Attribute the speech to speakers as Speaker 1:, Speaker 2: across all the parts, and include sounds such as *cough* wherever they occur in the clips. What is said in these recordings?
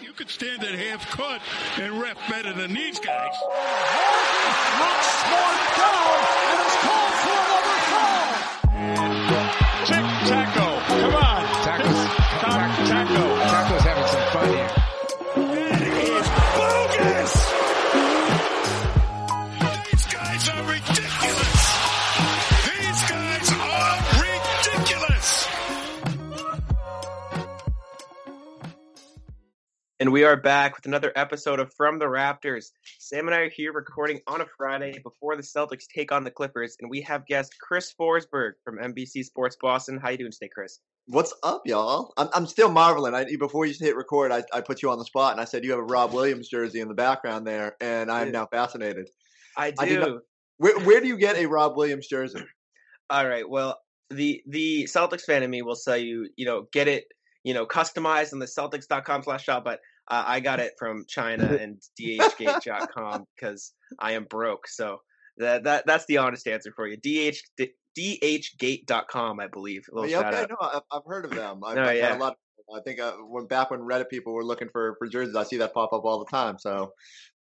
Speaker 1: You could stand at half court and ref better than these guys.
Speaker 2: Down and called
Speaker 3: And we are back with another episode of From the Raptors. Sam and I are here recording on a Friday before the Celtics take on the Clippers, and we have guest Chris Forsberg from NBC Sports Boston. How you doing today, Chris?
Speaker 4: What's up, y'all? I'm, I'm still marveling. I, before you hit record, I, I put you on the spot and I said you have a Rob Williams jersey in the background there, and I'm now fascinated.
Speaker 3: I do.
Speaker 4: I not- Where, where do you get a Rob Williams jersey? *clears throat*
Speaker 3: All right. Well, the the Celtics fan in me will say you, you know, get it, you know, customized on the Celtics.com slash shop, but uh, I got it from China *laughs* and DHgate.com because I am broke. So that that that's the honest answer for you. DH DHgate.com, I believe.
Speaker 4: Yeah, okay,
Speaker 3: out.
Speaker 4: no, I've, I've heard of them. I've,
Speaker 3: No,
Speaker 4: I've
Speaker 3: yeah.
Speaker 4: a lot. Of, I think uh, when back when Reddit people were looking for for jerseys, I see that pop up all the time. So,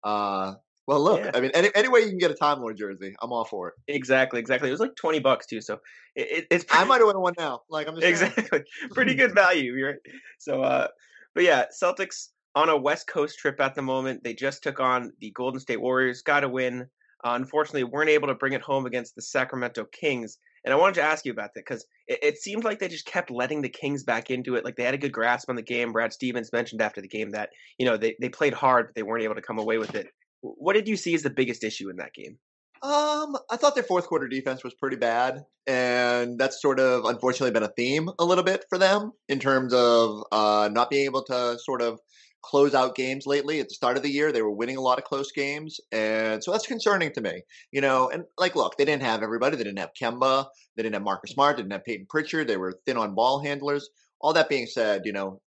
Speaker 4: uh, well, look,
Speaker 3: Yeah.
Speaker 4: I mean, any any way you can get a Time Lord jersey, I'm all for it.
Speaker 3: Exactly, exactly. It was like twenty bucks too, so it, it, it's
Speaker 4: I might have won one now. Like I'm just
Speaker 3: exactly *laughs* pretty good value. You're right. So, uh, but yeah, Celtics on a West Coast trip at the moment. They just took on the Golden State Warriors. Got to win. Uh, unfortunately, weren't able to bring it home against the Sacramento Kings. And I wanted to ask you about that because it, it seemed like they just kept letting the Kings back into it. Like they had a good grasp on the game. Brad Stevens mentioned after the game that you know they, they played hard, but they weren't able to come away with it. What did you see as the biggest issue in that game?
Speaker 4: Um, I thought their fourth quarter defense was pretty bad, and that's sort of unfortunately been a theme a little bit for them in terms of uh, not being able to sort of close out games lately. At the start of the year, they were winning a lot of close games, and so that's concerning to me. You know, and like, look, they didn't have everybody. They didn't have Kemba. They didn't have Marcus Smart. They didn't have Payton Pritchard. They were thin on ball handlers. All that being said, you know,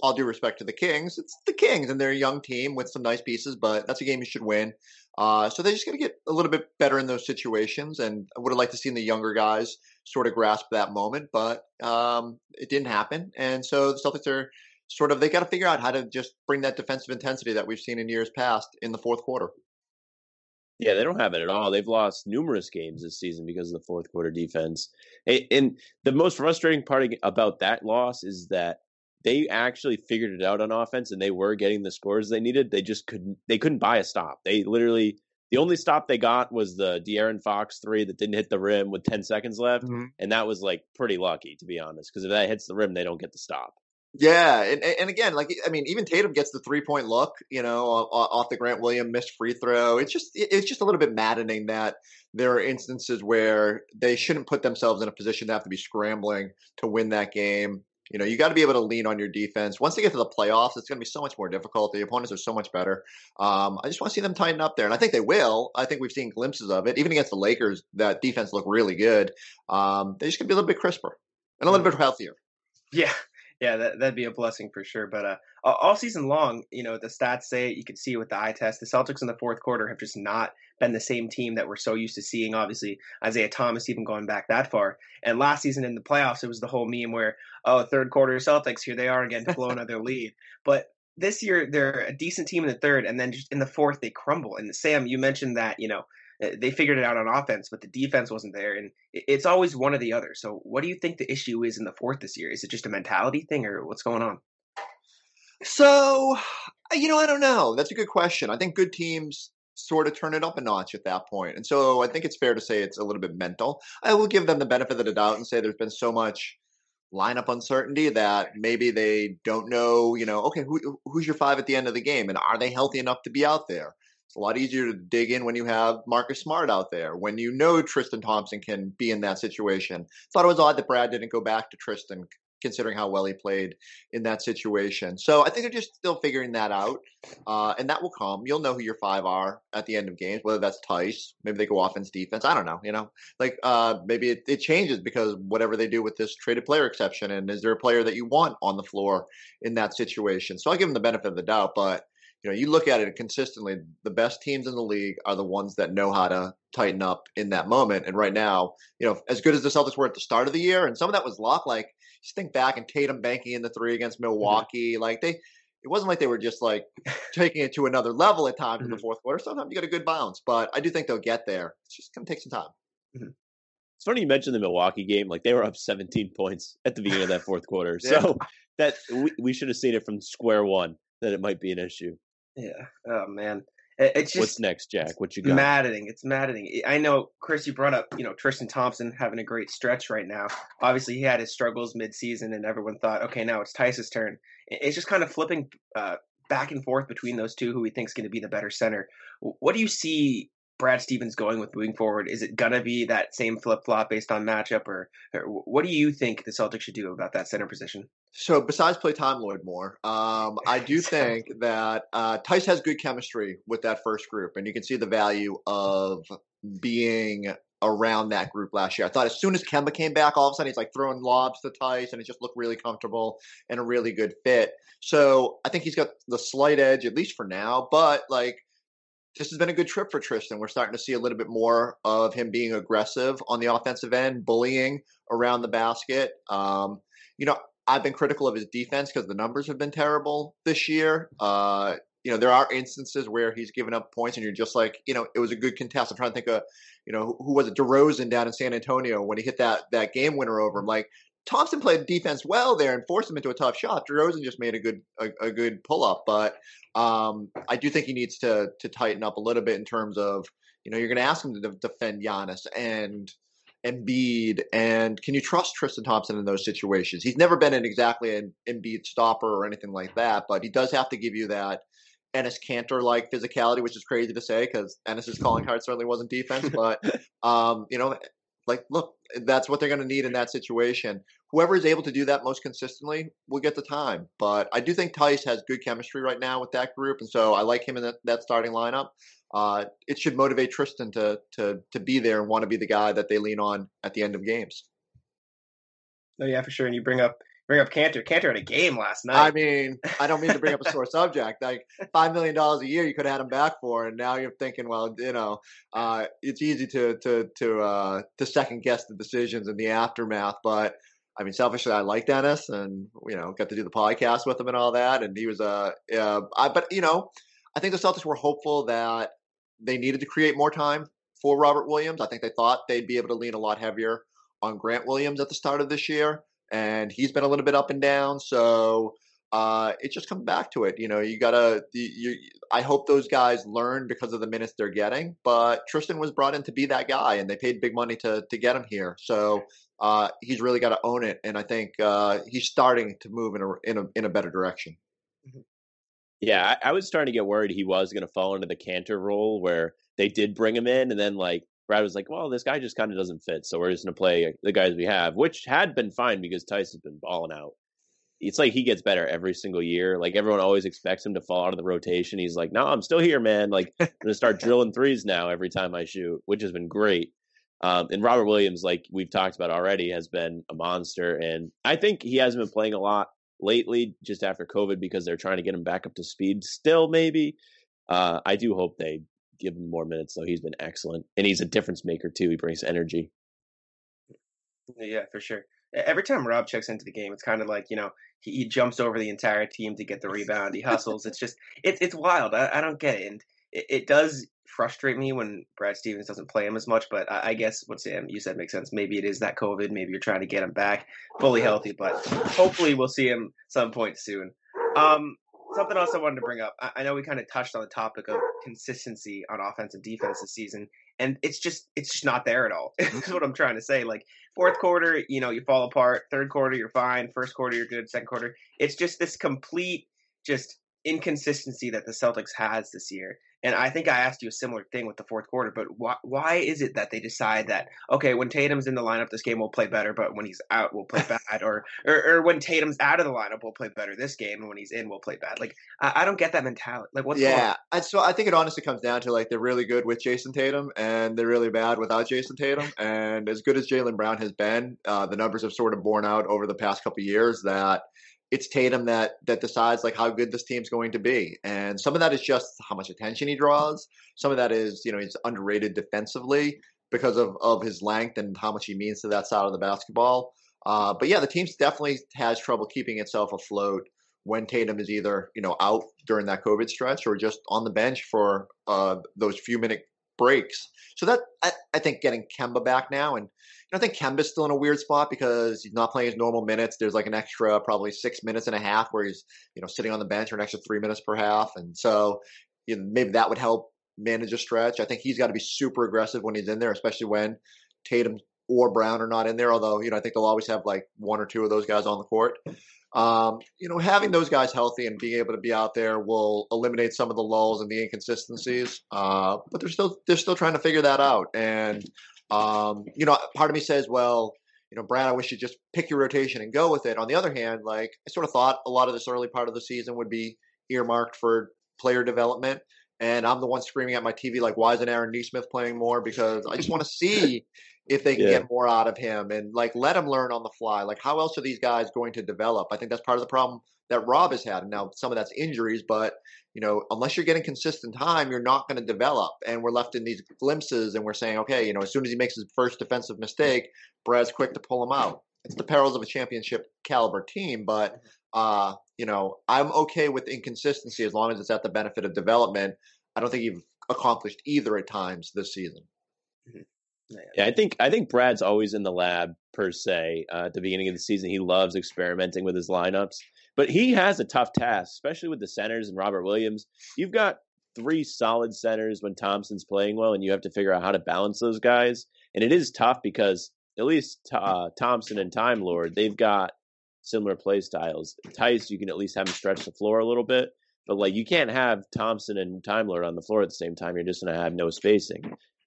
Speaker 4: all due respect to the Kings, it's the Kings and they're a young team with some nice pieces, but that's a game you should win. Uh, so they're just going to get a little bit better in those situations, and I would have liked to seen the younger guys sort of grasp that moment, but um, it didn't happen. And so the Celtics are sort of they got to figure out how to just bring that defensive intensity that we've seen in years past in the fourth quarter.
Speaker 5: Yeah, they don't have it at all. They've lost numerous games this season because of the fourth quarter defense. And the most frustrating part about that loss is that they actually figured it out on offense and they were getting the scores they needed. They just couldn't they couldn't buy a stop. They literally the only stop they got was the De'Aaron Fox three that didn't hit the rim with 10 seconds left. Mm-hmm. And that was like pretty lucky, to be honest, because if that hits the rim, they don't get the stop.
Speaker 4: Yeah, and and again, like I mean, even Tatum gets the three point look, you know, off the Grant Williams missed free throw. It's just it's just a little bit maddening that there are instances where they shouldn't put themselves in a position to have to be scrambling to win that game. You know, you got to be able to lean on your defense. Once they get to the playoffs, it's going to be so much more difficult. The opponents are so much better. Um, I just want to see them tighten up there, and I think they will. I think we've seen glimpses of it, even against the Lakers. That defense looked really good. Um, they just going to be a little bit crisper and a little bit healthier.
Speaker 3: Yeah, yeah, that that'd be a blessing for sure. But uh, all season long, you know, the stats say it. You can see it with the eye test. The Celtics in the fourth quarter have just not been the same team that we're so used to seeing. Obviously, Isaiah Thomas even going back that far. And last season in the playoffs, it was the whole meme where, oh, third quarter Celtics, here they are again, blowing out their lead. But this year, they're a decent team in the third, and then just in the fourth, they crumble. And Sam, you mentioned that, you know. Uh, They figured it out on offense, but the defense wasn't there, and it's always one or the other. So, what do you think the issue is in the fourth this year? Is it just a mentality thing, or what's going on?
Speaker 4: So, you know, I don't know. That's a good question. I think good teams sort of turn it up a notch at that point. And so I think it's fair to say it's a little bit mental. I will give them the benefit of the doubt and say there's been so much lineup uncertainty that maybe they don't know, you know, okay, who, who's your five at the end of the game and are they healthy enough to be out there? It's a lot easier to dig in when you have Marcus Smart out there, when you know Tristan Thompson can be in that situation. Thought it was odd that Brad didn't go back to Tristan considering how well he played in that situation. So I think they're just still figuring that out, uh, and that will come. You'll know who your five are at the end of games, whether that's Theis, maybe they go offense, defense. I don't know. You know, like uh, maybe it, it changes because whatever they do with this traded player exception, and is there a player that you want on the floor in that situation? So I give them the benefit of the doubt, but. You know, you look at it consistently. The best teams in the league are the ones that know how to tighten up in that moment. And right now, you know, as good as the Celtics were at the start of the year, and some of that was luck. Like just think back and Tatum banking in the three against Milwaukee. Like they, it wasn't like they were just like taking it to another level at times in the
Speaker 3: Mhm.
Speaker 4: fourth quarter. Sometimes you get a good bounce, but I do think they'll get there. It's just gonna take some time.
Speaker 5: It's funny you mentioned the Milwaukee game. Like they were up 17 points at the beginning of that fourth quarter. *laughs*
Speaker 4: Yeah.
Speaker 5: So that we, we should have seen it from square one that it might be an issue.
Speaker 3: Yeah. Oh man, It- it's just
Speaker 5: What's next, Jack? What you got?
Speaker 3: maddening. It's maddening. I know, Chris, you brought up, you know, Tristan Thompson having a great stretch right now. Obviously, he had his struggles mid-season, and everyone thought, okay, now it's Theis's turn. It's just kind of flipping uh, back and forth between those two, who he thinks going to be the better center. What do you see Brad Stevens going with moving forward? Is it gonna be that same flip-flop based on matchup, or, or what do you think the Celtics should do about that center position?
Speaker 4: So besides play Time Lord more, um, I do *laughs* think that uh, Theis has good chemistry with that first group, and you can see the value of being around that group last year. I thought as soon as Kemba came back, all of a sudden he's like throwing lobs to Theis, and it just looked really comfortable and a really good fit. So I think he's got the slight edge, at least for now. But like, this has been a good trip for Tristan. We're starting to see a little bit more of him being aggressive on the offensive end, bullying around the basket. Um, you know, I've been critical of his defense because the numbers have been terrible this year. Uh, you know, there are instances where he's given up points, and you're just like, you know, it was a good contest. I'm trying to think of, you know, who, who was it? DeRozan down in San Antonio when he hit that that game winner over him. Like Thompson played defense well there and forced him into a tough shot. DeRozan just made a good a, a good pull up, but um, I do think he needs to to tighten up a little bit in terms of, you know, you're going to ask him to de- defend Giannis and Embiid, and can you trust Tristan Thompson in those situations? He's never been an exactly an Embiid stopper or anything like that, but he does have to give you that Enes Kanter like physicality, which is crazy to say because Enes's calling card certainly wasn't defense, but *laughs* um, you know, like look, that's what they're going to need in that situation. Whoever is able to do that most consistently will get the time. But I do think Theis has good chemistry right now with that group, and so I like him in that, that starting lineup uh, it should motivate Tristan to to to be there and want to be the guy that they lean on at the end of games.
Speaker 3: Oh yeah, for sure. And you bring up bring up Kanter. Kanter had a game last night.
Speaker 4: I mean, I don't mean to bring up a sore *laughs* subject. Like five million dollars a year, you could have had him back for, and now you're thinking, well, you know, uh, it's easy to to to uh, to second guess the decisions in the aftermath. But I mean, selfishly, I like Dennis, and you know, got to do the podcast with him and all that, and he was a. Uh, uh, I, but you know, I think the Celtics were hopeful that they needed to create more time for Robert Williams. I think they thought they'd be able to lean a lot heavier on Grant Williams at the start of this year, and he's been a little bit up and down. So uh, it just comes back to it. You know, you gotta. You, I hope those guys learn because of the minutes they're getting. But Tristan was brought in to be that guy, and they paid big money to to get him here. So uh, he's really got to own it, and I think uh, he's starting to move in a in a in a better direction.
Speaker 5: Yeah, I, I was starting to get worried he was going to fall into the Kanter role where they did bring him in, and then like Brad was like, "Well, this guy just kind of doesn't fit, so we're just going to play the guys we have," which had been fine because Theis has been balling out. It's like he gets better every single year. Like everyone always expects him to fall out of the rotation. He's like, "No, I'm still here, man. Like *laughs* I'm going to start drilling threes now every time I shoot," which has been great. Um, and Robert Williams, like we've talked about already, has been a monster, and I think he hasn't been playing a lot lately just after COVID because they're trying to get him back up to speed still, maybe. Uh, I do hope they give him more minutes, though. He's been excellent. And he's a difference maker, too. He brings energy.
Speaker 3: Yeah, for sure. Every time Rob checks into the game, it's kind of like you know he, he jumps over the entire team to get the rebound. He hustles. it's just it's it's wild. I, I don't get it, and it, it does frustrate me when Brad Stevens doesn't play him as much. But I, I guess what Sam you said makes sense. Maybe it is that COVID. Maybe you're trying to get him back fully healthy. But hopefully we'll see him some point soon. Um, something else I wanted to bring up. I, I know we kind of touched on the topic of consistency on offense and defense this season, and it's just it's just not there at all. *laughs* That's mm-hmm. what I'm trying to say. Like fourth quarter, you know, you fall apart. Third quarter, you're fine. First quarter, you're good. Second quarter, it's just this complete just inconsistency that the Celtics has this year. And I think I asked you a similar thing with the fourth quarter, but why why is it that they decide that okay, when Tatum's in the lineup, this game will play better, but when he's out, we'll play *laughs* bad, or, or or when Tatum's out of the lineup, we'll play better this game, and when he's in, we'll play bad. Like I, I don't get that mentality. Like what's
Speaker 4: yeah, and so I think it honestly comes down to like they're really good with Jayson Tatum and they're really bad without Jayson Tatum. And as good as Jaylen Brown has been, uh, the numbers have sort of borne out over the past couple of years that it's Tatum that that decides like how good this team's going to be. And some of that is just how much attention he draws. Some of that is you know he's underrated defensively because of of his length and how much he means to that side of the basketball. Uh, but yeah, the team definitely has trouble keeping itself afloat when Tatum is either you know out during that COVID stretch or just on the bench for uh, those few minute breaks. So that I, I think getting Kemba back now, and I think Kemba's still in a weird spot because he's not playing his normal minutes. There's like an extra probably six minutes and a half where he's you know sitting on the bench or an extra three minutes per half, and so you know, maybe that would help manage a stretch. I think he's got to be super aggressive when he's in there, especially when Tatum or Brown are not in there. Although you know I think they'll always have like one or two of those guys on the court. Um, you know, having those guys healthy and being able to be out there will eliminate some of the lulls and the inconsistencies. Uh, but they're still they're still trying to figure that out. And um, you know, part of me says, well, you know, Brad, I wish you just pick your rotation and go with it. On the other hand, like I sort of thought a lot of this early part of the season would be earmarked for player development. And I'm the one screaming at my TV like, why isn't Aaron Nesmith playing more? Because I just want to *laughs* see if they can yeah. get more out of him and like let him learn on the fly. Like how else are these guys going to develop? I think that's part of the problem that Rob has had. And now some of that's injuries, but you know, unless you're getting consistent time, you're not going to develop. And we're left in these glimpses and we're saying, okay, you know, as soon as he makes his first defensive mistake, Brad's quick to pull him out. It's the perils of a championship caliber team, but uh, you know, I'm okay with inconsistency as long as it's at the benefit of development. I don't think you've accomplished either at times this season.
Speaker 5: Mm-hmm. Yeah, I think I think Brad's always in the lab per se. Uh, at the beginning of the season, he loves experimenting with his lineups, but he has a tough task, especially with the centers and Robert Williams. You've got three solid centers when Thompson's playing well, and you have to figure out how to balance those guys. And it is tough because at least uh, Thompson and Time Lord, they've got similar play styles. Theis, you can at least have him stretch the floor a little bit. But like you can't have Thompson and Time Lord on the floor at the same time. You're just going to have no spacing.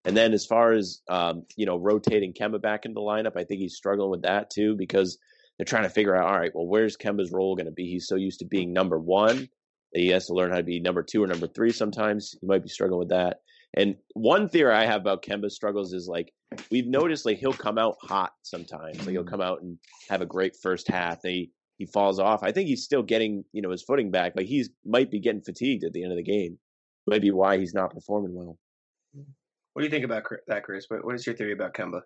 Speaker 5: And then as far as um, you know, rotating Kemba back into the lineup, I think he's struggling with that too because they're trying to figure out, all right, well, where's Kemba's role going to be? He's so used to being number one that he has to learn how to be number two or number three. Sometimes he might be struggling with that. And one theory I have about Kemba's struggles is like we've noticed like he'll come out hot sometimes. Like he'll mm. come out and have a great first half. He he falls off. I think he's still getting you know his footing back. but he's might be getting fatigued at the end of the game. Maybe why he's not performing well.
Speaker 3: What do you think about that, Chris? What, what is your theory about Kemba?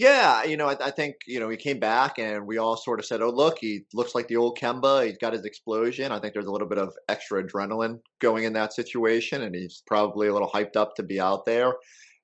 Speaker 4: Yeah, you know, I, I, think you know he came back, and we all sort of said, "Oh, look, he looks like the old Kemba. He's got his explosion." I think there's a little bit of extra adrenaline going in that situation, and he's probably a little hyped up to be out there.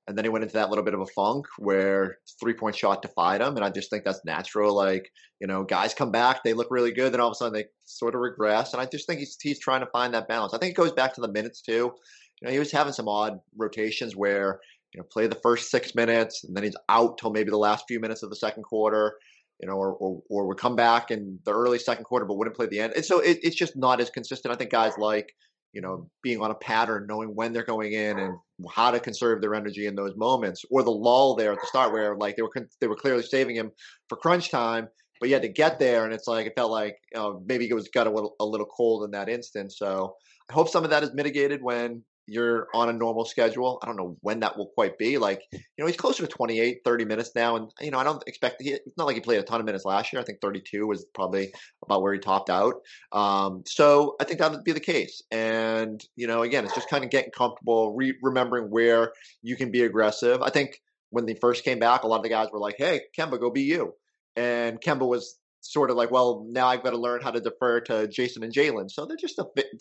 Speaker 4: And then he went into that little bit of a funk where three point shot defied him, and I just think that's natural. Like you know, guys come back, they look really good, then all of a sudden they sort of regress, and I just think he's he's trying to find that balance. I think it goes back to the minutes too. You know, he was having some odd rotations where you know, play the first six minutes and then he's out till maybe the last few minutes of the second quarter, you know, or, or, or would come back in the early second quarter but wouldn't play the end. And so it, it's just not as consistent. I think guys like, you know, being on a pattern, knowing when they're going in and how to conserve their energy in those moments, or the lull there at the start where like they were they were clearly saving him for crunch time, but you had to get there, and it's like it felt like know, maybe it was got a little, a little cold in that instance. So I hope some of that is mitigated when you're on a normal schedule. I don't know when that will quite be. Like, you know, he's closer to 28, 30 minutes now. And, you know, I don't expect, he, it's not like he played a ton of minutes last year. I think 32 was probably about where he topped out. Um, so I think that would be the case. And, you know, again, it's just kind of getting comfortable, re- remembering where you can be aggressive. I think when they first came back, a lot of the guys were like, hey, Kemba, go be you. And Kemba was sort of like, well, now I've got to learn how to defer to Jayson and Jaylen. So they're just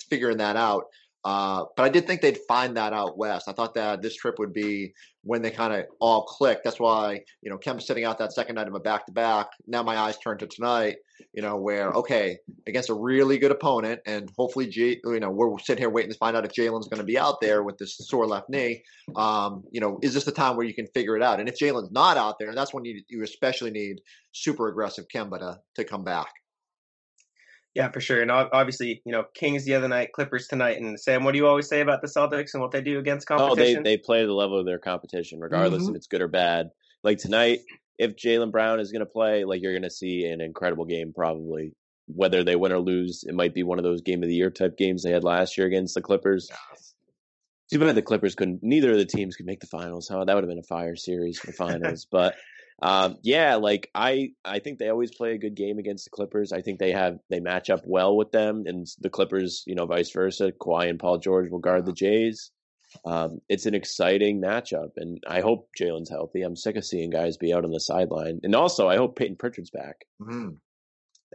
Speaker 4: figuring that out. Uh, but I did think they'd find that out west. I thought that this trip would be when they kind of all click. That's why you know Kemp sitting out that second night of a back to back. Now my eyes turn to tonight. You know where okay against a really good opponent, and hopefully J, you know we're sitting here waiting to find out if Jaylen's going to be out there with this sore left knee. Um, you know is this the time where you can figure it out? And if Jaylen's not out there, that's when you you especially need super aggressive Kemba to to come back.
Speaker 3: Yeah, for sure. And obviously, you know, Kings the other night, Clippers tonight. And Sam, what do you always say about the Celtics and what they do against competition?
Speaker 5: Oh, they, they play to the level of their competition, regardless mm-hmm. if it's good or bad. Like tonight, if Jaylen Brown is going to play, like you're going to see an incredible game probably. Whether they win or lose, it might be one of those game of the year type games they had last year against the Clippers. Too bad the Clippers couldn't. Neither of the teams could make the finals. Huh? That would have been a fire series for the finals. but um, yeah, like I, I think they always play a good game against the Clippers. I think they have they match up well with them, and the Clippers, you know, vice versa. Kawhi and Paul George will guard the Jays. Um, it's an exciting matchup, and I hope Jaylen's healthy. I'm sick of seeing guys be out on the sideline, and also I hope Payton Pritchard's back.
Speaker 4: Mm-hmm.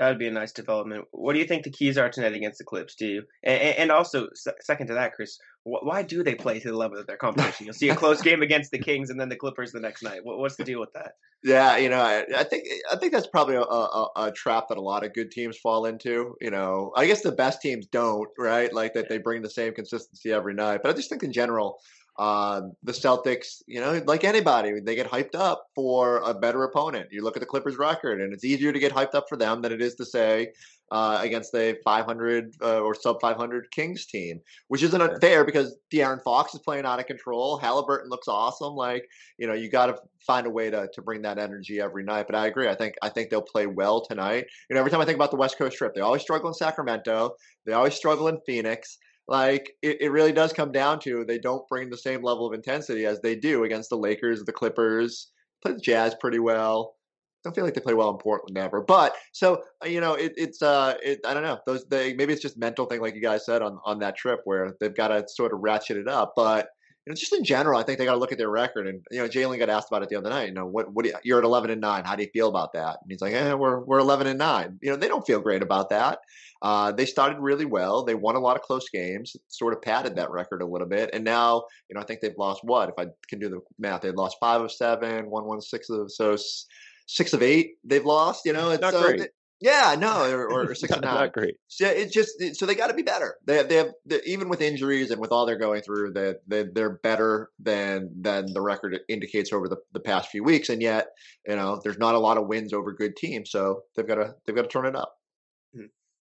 Speaker 3: That would be a nice development. What do you think the keys are tonight against the Clips? Do you? And, and also, second to that, Chris, why do they play to the level of their competition? You'll see a close game against the Kings and then the Clippers the next night. What's the deal with that?
Speaker 4: Yeah, you know, I, I think I think that's probably a, a, a, trap that a lot of good teams fall into. You know, I guess the best teams don't, right? Like that they bring the same consistency every night. But I just think in general, uh, the Celtics, you know, like anybody, they get hyped up for a better opponent. You look at the Clippers' record, and it's easier to get hyped up for them than it is to say uh, against a 500 uh, or sub 500 Kings team, which isn't unfair because De'Aaron Fox is playing out of control. Haliburton looks awesome. Like, you know, you got to find a way to to bring that energy every night. But I agree. I think I think they'll play well tonight. You know, every time I think about the West Coast trip, they always struggle in Sacramento. They always struggle in Phoenix like it, it really does come down to they don't bring the same level of intensity as they do against the Lakers, the Clippers, play the Jazz pretty well. Don't feel like they play well in Portland ever, but so uh, you know it, it's uh it, I don't know. Those they maybe it's just mental thing like you guys said on on that trip where they've got to sort of ratchet it up, but you know, just in general, I think they got to look at their record. And you know, Jaylen got asked about it the other night. You know, what what you, you're at 11 and nine. How do you feel about that? And he's like, eh, we're we're 11 and nine. You know, they don't feel great about that. Uh, they started really well. They won a lot of close games, sort of padded that record a little bit. And now, you know, I think they've lost what? If I can do the math, they've lost five of seven, one, one, six of so six of eight they've lost. You know,
Speaker 5: it's not so great.
Speaker 4: Yeah, no, or, or *laughs* six
Speaker 5: not,
Speaker 4: nine.
Speaker 5: Not great.
Speaker 4: So it's just so they got to be better. They have, they have even with injuries and with all they're going through, they, they they're better than than the record indicates over the, the past few weeks. And yet, you know, there's not a lot of wins over good teams, so they've got to they've got to turn it up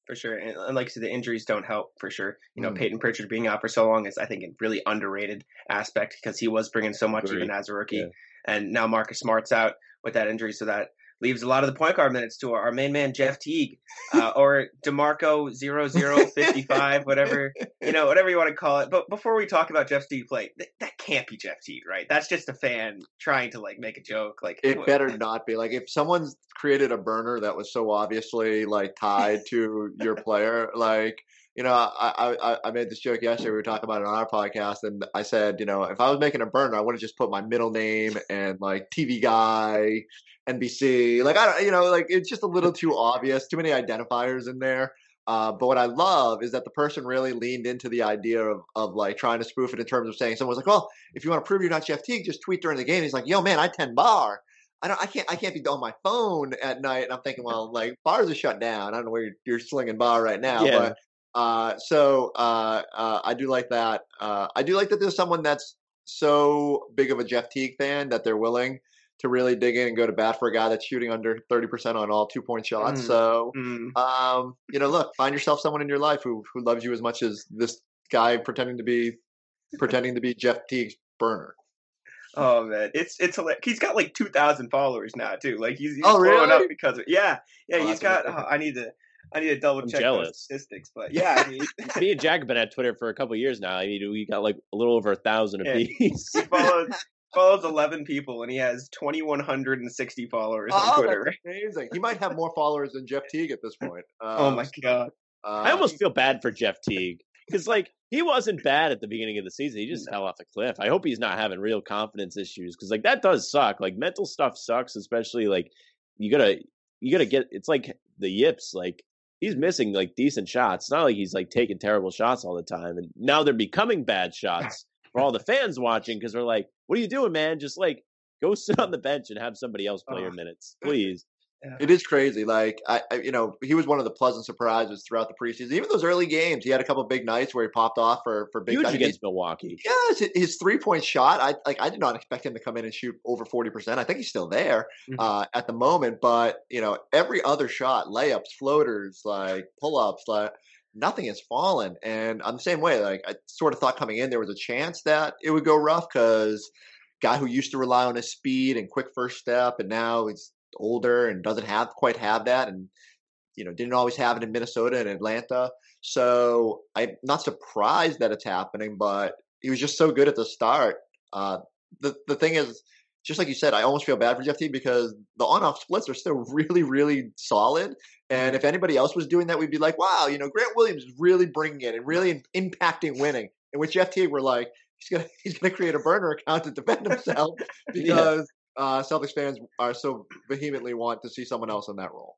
Speaker 3: for sure. And, and, like I said, the injuries don't help for sure. You know, mm. Payton Pritchard being out for so long is, I think, a really underrated aspect because he was bringing so much even as a rookie. Yeah. And now Marcus Smart's out with that injury, so that leaves a lot of the point guard minutes to our main man Jeff Teague uh, or Demarco 0055, whatever you know, whatever you want to call it. But before we talk about Jeff Teague play, th- that can't be Jeff Teague, right? That's just a fan trying to like make a joke. Like
Speaker 4: it better not be. Like if someone's created a burner that was so obviously like tied to your player, like you know, I, I I made this joke yesterday. We were talking about it on our podcast, and I said, you know, if I was making a burner, I would have just put my middle name and like TV guy NBC. Like I don't, you know, like it's just a little too obvious. Too many identifiers in there. Uh, but what I love is that the person really leaned into the idea of, of like trying to spoof it in terms of saying someone's like, "Well, if you want to prove you're not Jeff Teague, just tweet during the game." He's like, "Yo, man, I ten bar. I don't, I can't, I can't be on my phone at night." And I'm thinking, well, like bars are shut down. I don't know where you're, you're slinging bar right now, yeah. but uh, so uh, uh, I do like that. Uh, I do like that there's someone that's so big of a Jeff Teague fan that they're willing to really dig in and go to bat for a guy that's shooting under 30% on all two point shots. Mm. So, mm. Um, you know, look, find yourself someone in your life who, who loves you as much as this guy pretending to be, pretending to be Jeff Teague's burner.
Speaker 3: Oh man, it's it's hilarious. He's got like two thousand followers now too. Like he's, he's oh, blowing really? up because of yeah, yeah. Oh, he's got. Oh, I need to. I need to double check those statistics, but *laughs* yeah, I mean, *laughs*
Speaker 5: me and Jack have been at Twitter for a couple years now. I mean, we got like a little over a thousand yeah. apiece.
Speaker 3: He follows follows 11 people and he has 2160 followers oh, on Twitter.
Speaker 4: amazing. He might have more followers than Jeff Teague at this point.
Speaker 3: Uh, oh my god.
Speaker 5: Uh, I almost feel bad for Jeff Teague because like he wasn't bad at the beginning of the season. He just no. fell off a cliff. I hope he's not having real confidence issues because like that does suck. Like mental stuff sucks, especially like you gotta you gotta get. It's like the yips. Like he's missing like decent shots. It's not like he's like taking terrible shots all the time. And now they're becoming bad shots *laughs* for all the fans watching because they're like, "What are you doing, man? Just like go sit on the bench and have somebody else play your minutes, please."
Speaker 4: Yeah. It is crazy. Like I, I, you know, he was one of the pleasant surprises throughout the preseason. Even those early games, he had a couple big nights where he popped off for for big.
Speaker 5: Huge nights. against Milwaukee.
Speaker 4: Yes, his three point shot. I like. I did not expect him to come in and shoot over forty percent. I think he's still there mm-hmm. uh, at the moment. But you know, every other shot, layups, floaters, like pull ups, like nothing has fallen. And I'm the same way. Like I sort of thought coming in there was a chance that it would go rough because guy who used to rely on his speed and quick first step, and now he's older and doesn't have quite have that, and you know didn't always have it in Minnesota and Atlanta. So I'm not surprised that it's happening, but he was just so good at the start. Uh, the the thing is, just like you said, I almost feel bad for Jeff Teague because the on-off splits are still *laughs* really, really solid. And if anybody else was doing that, we'd be like, wow, you know, Grant Williams is really bringing it and really impacting winning. And with Jeff Teague, we're like, he's gonna *laughs* he's gonna create a burner account to defend himself *laughs* because uh, Celtics fans are so vehemently want to see someone else in that role.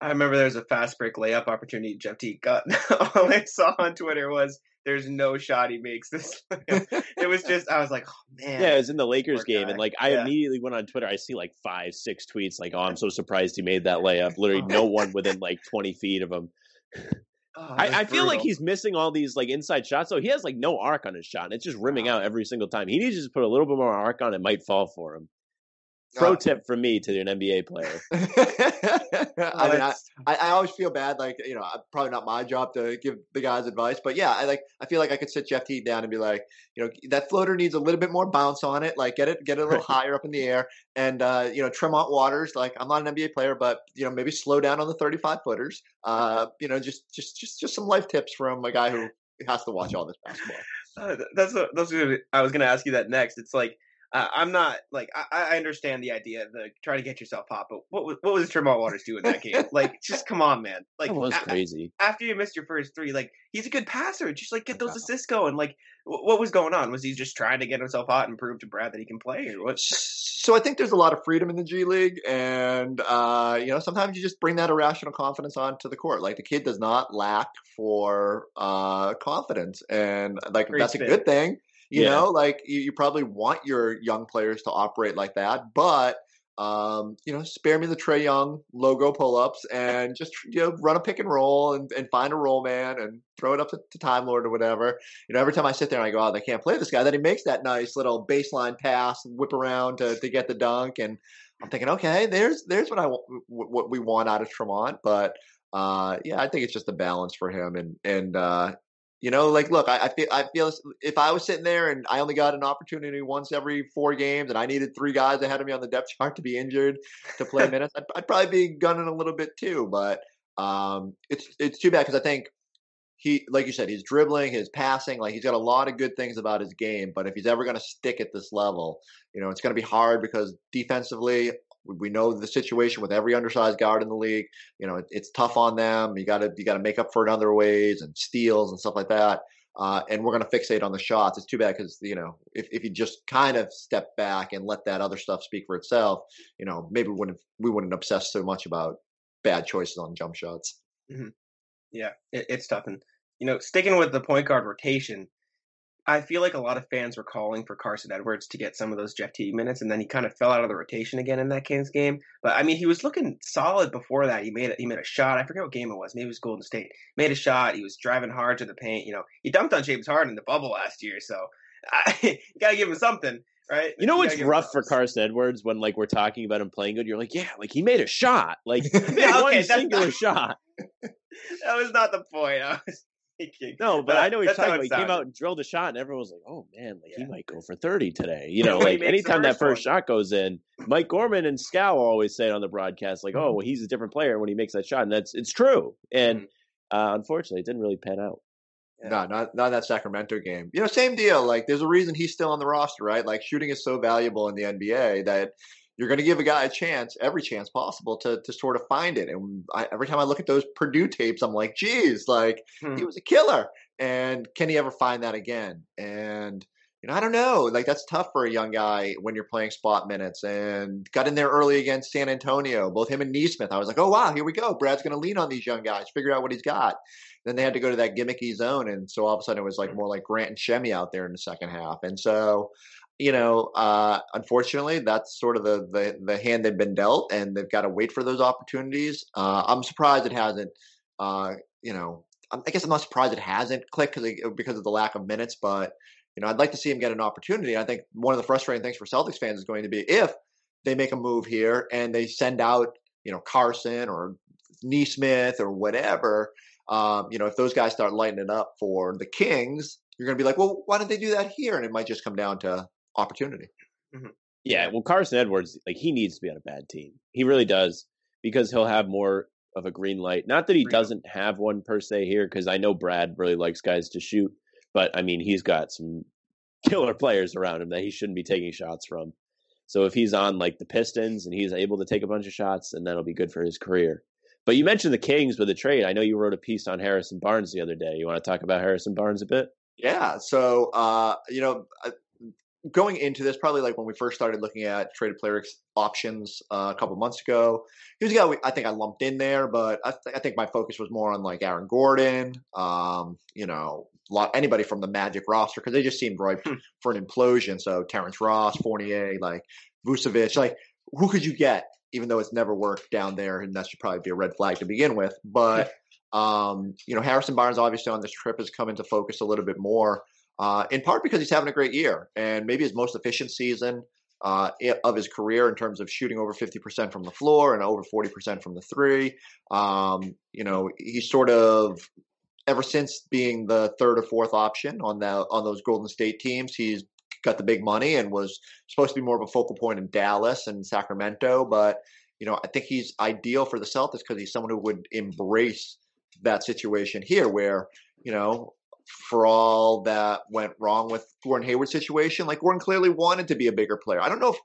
Speaker 3: I remember there was a fast break layup opportunity Jeff T got. *laughs* All I saw on Twitter was there's no shot he makes this. *laughs* it was just I was like, oh man.
Speaker 5: Yeah, it was in the Lakers game,
Speaker 3: guy.
Speaker 5: and like I
Speaker 3: Yeah.
Speaker 5: immediately went on Twitter. I see like five, six tweets like, "Oh, I'm so surprised he made that layup." Literally, *laughs* no one within like 20 feet of him.
Speaker 3: Oh,
Speaker 5: I, I feel like he's missing all these like inside shots. So he has like no arc on his shot, and it's just rimming out every single time. He needs to just put a little bit more arc on. It might fall for him. Pro
Speaker 4: Uh,
Speaker 5: tip from me to an NBA player. *laughs*
Speaker 4: I mean, I, I, always feel bad, like you know, probably not my job to give the guys advice, but yeah, I like I feel like I could sit Jeff Teague down and be like, you know, that floater needs a little bit more bounce on it, like get it get it a little *laughs* higher up in the air, and uh, you know, Tremont Waters, like I'm not an NBA player, but you know, maybe slow down on the 35 footers, uh, you know, just just just just some life tips from a guy who has to watch all this basketball. *laughs*
Speaker 3: Uh, that's what that's what I was gonna ask you that next. It's like uh, I'm not like I, I understand the idea of the try to get yourself hot, but what was what was Tremont Waters doing that game? *laughs* like, just come on, man. Like
Speaker 5: That was
Speaker 3: a-
Speaker 5: crazy.
Speaker 3: after you missed your first three, like he's a good passer. Just like get those *laughs* assists going. Like, wh- what was going on? Was he just trying to get himself hot and prove to Brad that he can play, or what?
Speaker 4: So I think there's a lot of freedom in the G League, and uh, you know sometimes you just bring that irrational confidence onto the court. Like the kid does not lack for uh, confidence, and like
Speaker 3: Great
Speaker 4: that's
Speaker 3: spin.
Speaker 4: a good thing. You
Speaker 5: Yeah.
Speaker 4: know, like you, you probably want your young players to operate like that, but um, you know, spare me the Trae Young logo pull ups and just you know run a pick and roll and, and find a roll man and throw it up to, to Time Lord or whatever. You know, every time I sit there and I go, oh, they can't play this guy, then he makes that nice little baseline pass, whip around to, to get the dunk, and I'm thinking, okay, there's there's what I what we want out of Tremont, but uh, yeah, I think it's just a balance for him, and and uh, you know, like, look, I, I feel I feel if I was sitting there and I only got an opportunity once every four games, and I needed three guys ahead of me on the depth chart to be injured to play *laughs* minutes, I'd, I'd probably be gunning a little bit too. But um, it's it's too bad because I think he, like you said, he's dribbling, his passing, like he's got a lot of good things about his game. But if he's ever going to stick at this level, you know, it's going to be hard because defensively, we- know the situation with every undersized guard in the league. You know, it, it's tough on them. You got to you got to make up for it in other ways and steals and stuff like that. Uh, and we're going to fixate on the shots. It's too bad because you know if, if you just kind of step back and let that other stuff speak for itself, you know maybe we wouldn't we wouldn't obsess so much about bad choices on jump shots.
Speaker 3: Yeah, it, it's tough. And you know, sticking with the point guard rotation, I feel like a lot of fans were calling for Carsen Edwards to get some of those Jeff T minutes, and then he kind of fell out of the rotation again in that Kings game. But I mean, he was looking solid before that. He made a, he made a shot. I forget what game it was. Maybe it was Golden State. Made a shot. He was driving hard to the paint. You know, he dunked on James Harden in the bubble last year. So I, *laughs* you gotta give him something, right?
Speaker 5: You know what's
Speaker 3: gotta give him
Speaker 5: rough for. Carsen Edwards when like we're talking about him playing good? You're like, yeah, like he made a shot, like *laughs*
Speaker 3: Yeah, okay, that's
Speaker 5: singular
Speaker 3: not-
Speaker 5: shot. *laughs*
Speaker 3: That was not the point. I was thinking.
Speaker 5: No, but
Speaker 3: Uh,
Speaker 5: I know he's talking about. He came out and drilled a shot, and everyone was like, "Oh man, like he might go for 30 today." You *laughs* know, like anytime that
Speaker 3: first one.
Speaker 5: shot goes in, Mike Gorman and Scal always say it on the broadcast, like,
Speaker 3: Mm-hmm.
Speaker 5: "Oh, well, he's a different player when he makes that shot," and that's it's true. And
Speaker 3: Mm-hmm.
Speaker 5: uh, unfortunately, it didn't really pan out.
Speaker 4: No, not not that Sacramento game. You know, same deal. Like, there's a reason he's still on the roster, right? Like, shooting is so valuable in the NBA that you're going to give a guy a chance, every chance possible, to to sort of find it. And I, every time I look at those Purdue tapes, I'm like, geez, like
Speaker 3: Hmm.
Speaker 4: he was a killer. And can he ever find that again? And you know, I don't know. Like that's tough for a young guy when you're playing spot minutes. And got in there early against San Antonio. Both him and Nesmith. I was like, oh wow, here we go. Brad's going to lean on these young guys, figure out what he's got. Then they had to go to that gimmicky zone, and so all of a sudden it was like more like Grant and Shemmy out there in the second half. And so, you know, uh, unfortunately, that's sort of the, the the hand they've been dealt, and they've got to wait for those opportunities. Uh, I'm surprised it hasn't. Uh, you know, I'm- guess I'm not surprised it hasn't clicked because of the lack of minutes, but you know, I'd like to see him get an opportunity. I think one of the frustrating things for Celtics fans is going to be if they make a move here and they send out, you know, Carsen or Nesmith or whatever. Um, you know, if those guys start lighting it up for the Kings, you're going to be like, well, why didn't they do that here? And it might just come down to opportunity.
Speaker 5: Yeah, well, Carsen Edwards, like he needs to be on a bad team. He really does because he'll have more of a green light. Not that he doesn't have one per se here, because I know Brad really likes guys to shoot, but I mean he's got some killer players around him that he shouldn't be taking shots from. So if he's on like the Pistons and he's able to take a bunch of shots, then that'll be good for his career. But you mentioned the Kings with the trade. I know you wrote a piece on Harrison Barnes the other day. You want to talk about Harrison Barnes a bit?
Speaker 4: Yeah. So, uh, you know, going into this, probably like when we first started looking at traded player options uh, a couple months ago, he was a guy we, I think I lumped in there, but I, th- I think my focus was more on like Aaron Gordon, um, you know, lot anybody from the Magic roster because they just seemed ripe
Speaker 3: Hmm.
Speaker 4: for an implosion. So Terrence Ross, Fournier, like Vucevic, like who could you get? Even though it's never worked down there, and that should probably be a red flag to begin with. But um, you know, Harrison Barnes obviously on this trip has come into focus a little bit more, uh, in part because he's having a great year and maybe his most efficient season uh, of his career in terms of shooting over 50% from the floor and over 40% from the three. Um, you know, he's sort of ever since being the third or fourth option on the on those Golden State teams, he's got the big money and was supposed to be more of a focal point in Dallas and Sacramento. But you know, I think he's ideal for the Celtics because he's someone who would embrace that situation here, where you know. For all that went wrong with Gordon Hayward's situation, like Gordon clearly wanted to be a bigger player. I don't know if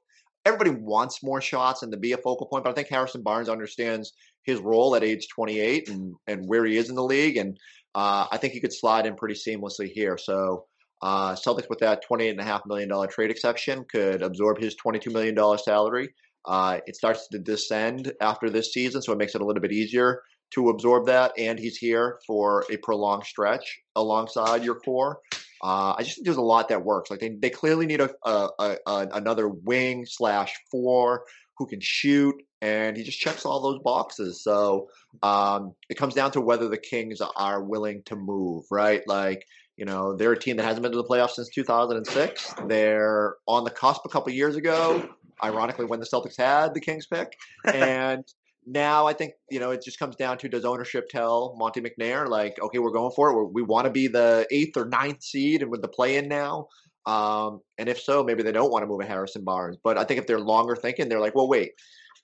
Speaker 4: everybody wants more shots and to be a focal point, but I think Harrison Barnes understands his role at age 28 and, and where he is in the league. And uh, I think he could slide in pretty seamlessly here. So uh, Celtics with that $28.5 million trade exception could absorb his $22 million salary. Uh, it starts to descend after this season, so it makes it a little bit easier to absorb that. And he's here for a prolonged stretch alongside your core. Uh, I just think there's a lot that works. Like they, they clearly need a, a, a, a another wing slash four who can shoot, and he just checks all those boxes. So um, it comes down to whether the Kings are willing to move, right? Like you know, they're a team that hasn't been to the playoffs since 2006. They're on the cusp a couple years ago, ironically, when the Celtics had the Kings pick, *laughs* and now I think you know it just comes down to does ownership tell Monte McNair like, okay, we're going for it. We're, we want to be the eighth or ninth seed, and with the play in now. Um, and if so, maybe they don't want to move a Harrison Barnes. But I think if they're longer thinking, they're like, well, wait,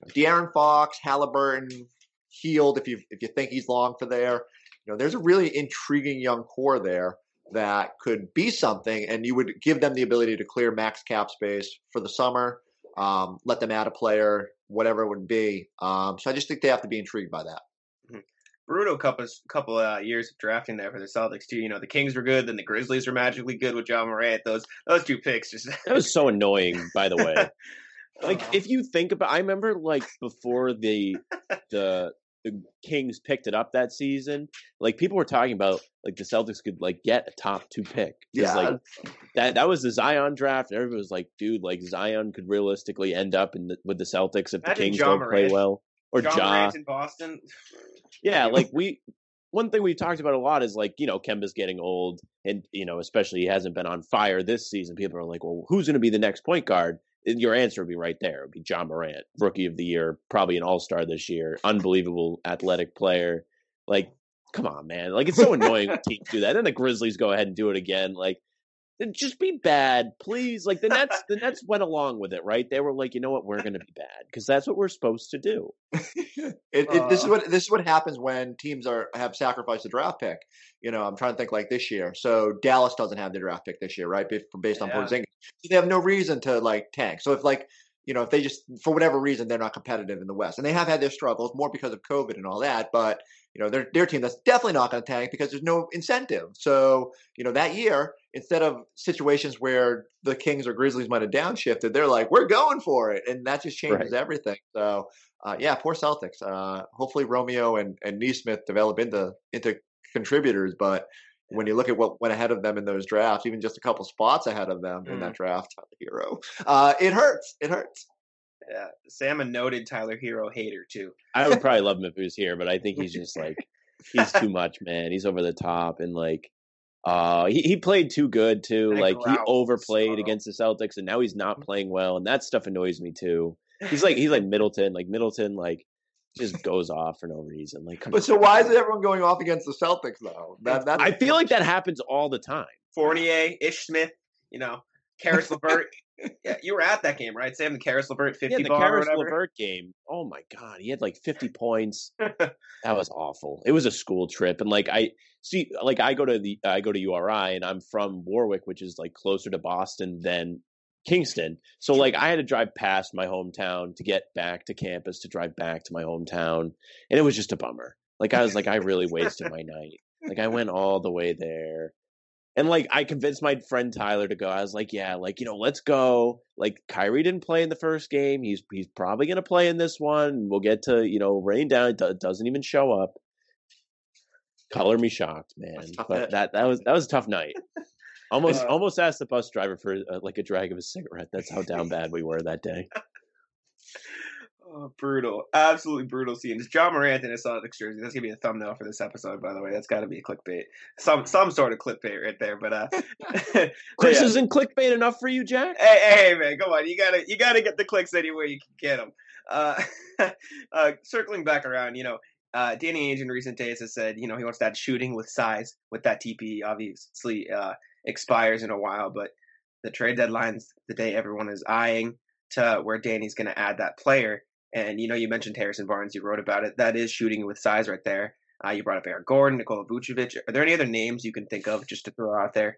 Speaker 4: De'Aaron Fox, Haliburton, Hield. If you if you think he's long for there, you know, there's a really intriguing young core there that could be something, and you would give them the ability to clear max cap space for the summer. Um, let them add a player, whatever it would be. Um, so I just think they have to be intrigued by that.
Speaker 3: brutal couple couple uh, years of drafting there for the Celtics too. You know, the Kings were good, then the Grizzlies were magically good with Ja Morant. Those those two picks just
Speaker 5: That was so annoying, by the way. *laughs* like
Speaker 3: Uh,
Speaker 5: if you think about I remember like before the the the Kings picked it up that season, like people were talking about like the Celtics could like get a top two pick.
Speaker 4: Yeah.
Speaker 5: like that that was the Zion draft, and everybody was like, dude, like Zion could realistically end up in the, with the Celtics if the
Speaker 3: Imagine
Speaker 5: Kings
Speaker 3: Ja
Speaker 5: don't play well. Or
Speaker 3: John
Speaker 5: Ja.
Speaker 3: Morant in Boston. *laughs*
Speaker 5: Yeah, like we one thing we've talked about a lot is like, you know, Kemba's getting old and you know, especially he hasn't been on fire this season. People are like, Well, who's gonna be the next point guard? And Your answer would be right there. It would be Ja Morant, rookie of the year, probably an all star this year, unbelievable athletic player. Like, come on, man. Like it's so annoying when teams do that. Then the Grizzlies go ahead and do it again. Like just be bad, please. Like the Nets, *laughs* the Nets went along with it, right? They were like, you know what, we're going to be bad because that's what we're supposed to do. *laughs*
Speaker 4: It, it, this is what this is what happens when teams are have sacrificed a draft pick. You know, I'm trying to think like this year. So Dallas doesn't have the draft pick this year, right? Based, based on
Speaker 3: Yeah.
Speaker 4: Porzingis, so they have no reason to like tank. So if like you know if they just for whatever reason they're not competitive in the West, and they have had their struggles more because of COVID and all that, but you know they're their team that's definitely not going to tank because there's no incentive. So you know that year instead of situations where the Kings or Grizzlies might have downshifted, they're like we're going for it, and that just changes everything. So uh, yeah, poor Celtics. Uh, hopefully Romeo and, and Nesmith develop into into contributors, but when you look at what went ahead of them in those drafts, even just a couple spots ahead of them in that draft, Tyler Herro, uh, it hurts. It hurts.
Speaker 3: Yeah, Sam a noted Tyler Herro hater too.
Speaker 5: I would probably *laughs* love him if he was here, but I think he's just like he's too *laughs* much, man. He's over the top and like uh he, he played too good too.
Speaker 3: And
Speaker 5: Like he overplayed
Speaker 3: Uh-oh.
Speaker 5: against the Celtics and now he's not playing well and that stuff annoys me too. He's like he's like *laughs* Middleton, like Middleton like just goes off for no reason. Like come
Speaker 4: But so why is everyone going off against the Celtics though? That, that's
Speaker 5: I feel like that happens all the time.
Speaker 3: Fournier, Ish Smith, you know, Caris LeVert. Yeah, you were at that game, right? Sam, the Caris LeVert fifty
Speaker 5: Yeah, the
Speaker 3: Caris.
Speaker 5: LeVert game. Oh my god, he had like 50 *laughs* points. *laughs* that was awful. It was a school trip, and like I see, like I go to the I go to URI, and I'm from Warwick, which is like closer to Boston than Kingston. So like I had to drive past my hometown to get back to campus to drive back to my hometown, and it was just a bummer. Like I was like I really wasted my night. Like I went all the way there. And like I convinced my friend Tyler to go. I was like, yeah, like you know, let's go. Like Kyrie didn't play in the first game. He's he's probably gonna play in this one. We'll get to you know rain down. It do- doesn't even show up. Color me shocked, man. But
Speaker 4: night.
Speaker 5: that that was that was a tough night. *laughs* Almost
Speaker 3: Uh,
Speaker 5: almost asked the bus driver for uh, like a drag of a cigarette. That's how down *laughs* bad we were that day.
Speaker 3: Oh, brutal, absolutely brutal scenes. Ja Morant in a Celtics jersey. That's gonna be a thumbnail for this episode, by the way. That's got to be a clickbait, some some sort of clickbait right there. But uh, *laughs* *laughs*
Speaker 5: Chris,
Speaker 3: yeah.
Speaker 5: isn't clickbait enough for you, Jack?
Speaker 3: hey, hey, hey, man, come on, you gotta you gotta get the clicks anywhere you can get them. Uh, *laughs* uh, circling back around, you know, uh, Danny Ainge in recent days has said, you know, he wants that shooting with size. With that TP, obviously uh, expires in a while, but the trade deadline's the day everyone is eyeing to where Danny's going to add that player. And you know, you mentioned Harrison Barnes. You wrote about it. That is shooting with size right there. Uh, you brought up Aaron Gordon, Nikola Vucevic. Are there any other names you can think of just to throw out there?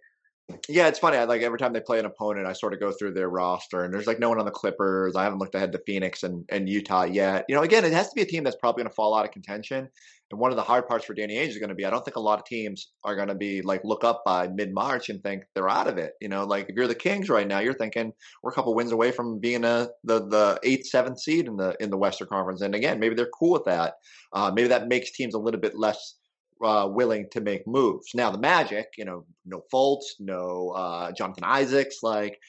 Speaker 4: Yeah, it's funny. I like every time they play an opponent, I sort of go through their roster, and there's like no one on the Clippers. I haven't looked ahead to Phoenix and, and Utah yet. You know, again, it has to be a team that's probably going to fall out of contention. And one of the hard parts for Danny Ainge is going to be I don't think a lot of teams are going to be like look up by mid March and think they're out of it. You know, like if you're the Kings right now, you're thinking we're a couple wins away from being a the the eighth, seventh seed in the in the Western Conference. And again, maybe they're cool with that. Uh, maybe that makes teams a little bit less uh, willing to make moves. Now the Magic, you know, no Fultz, no uh, Jonathan Isaacs, like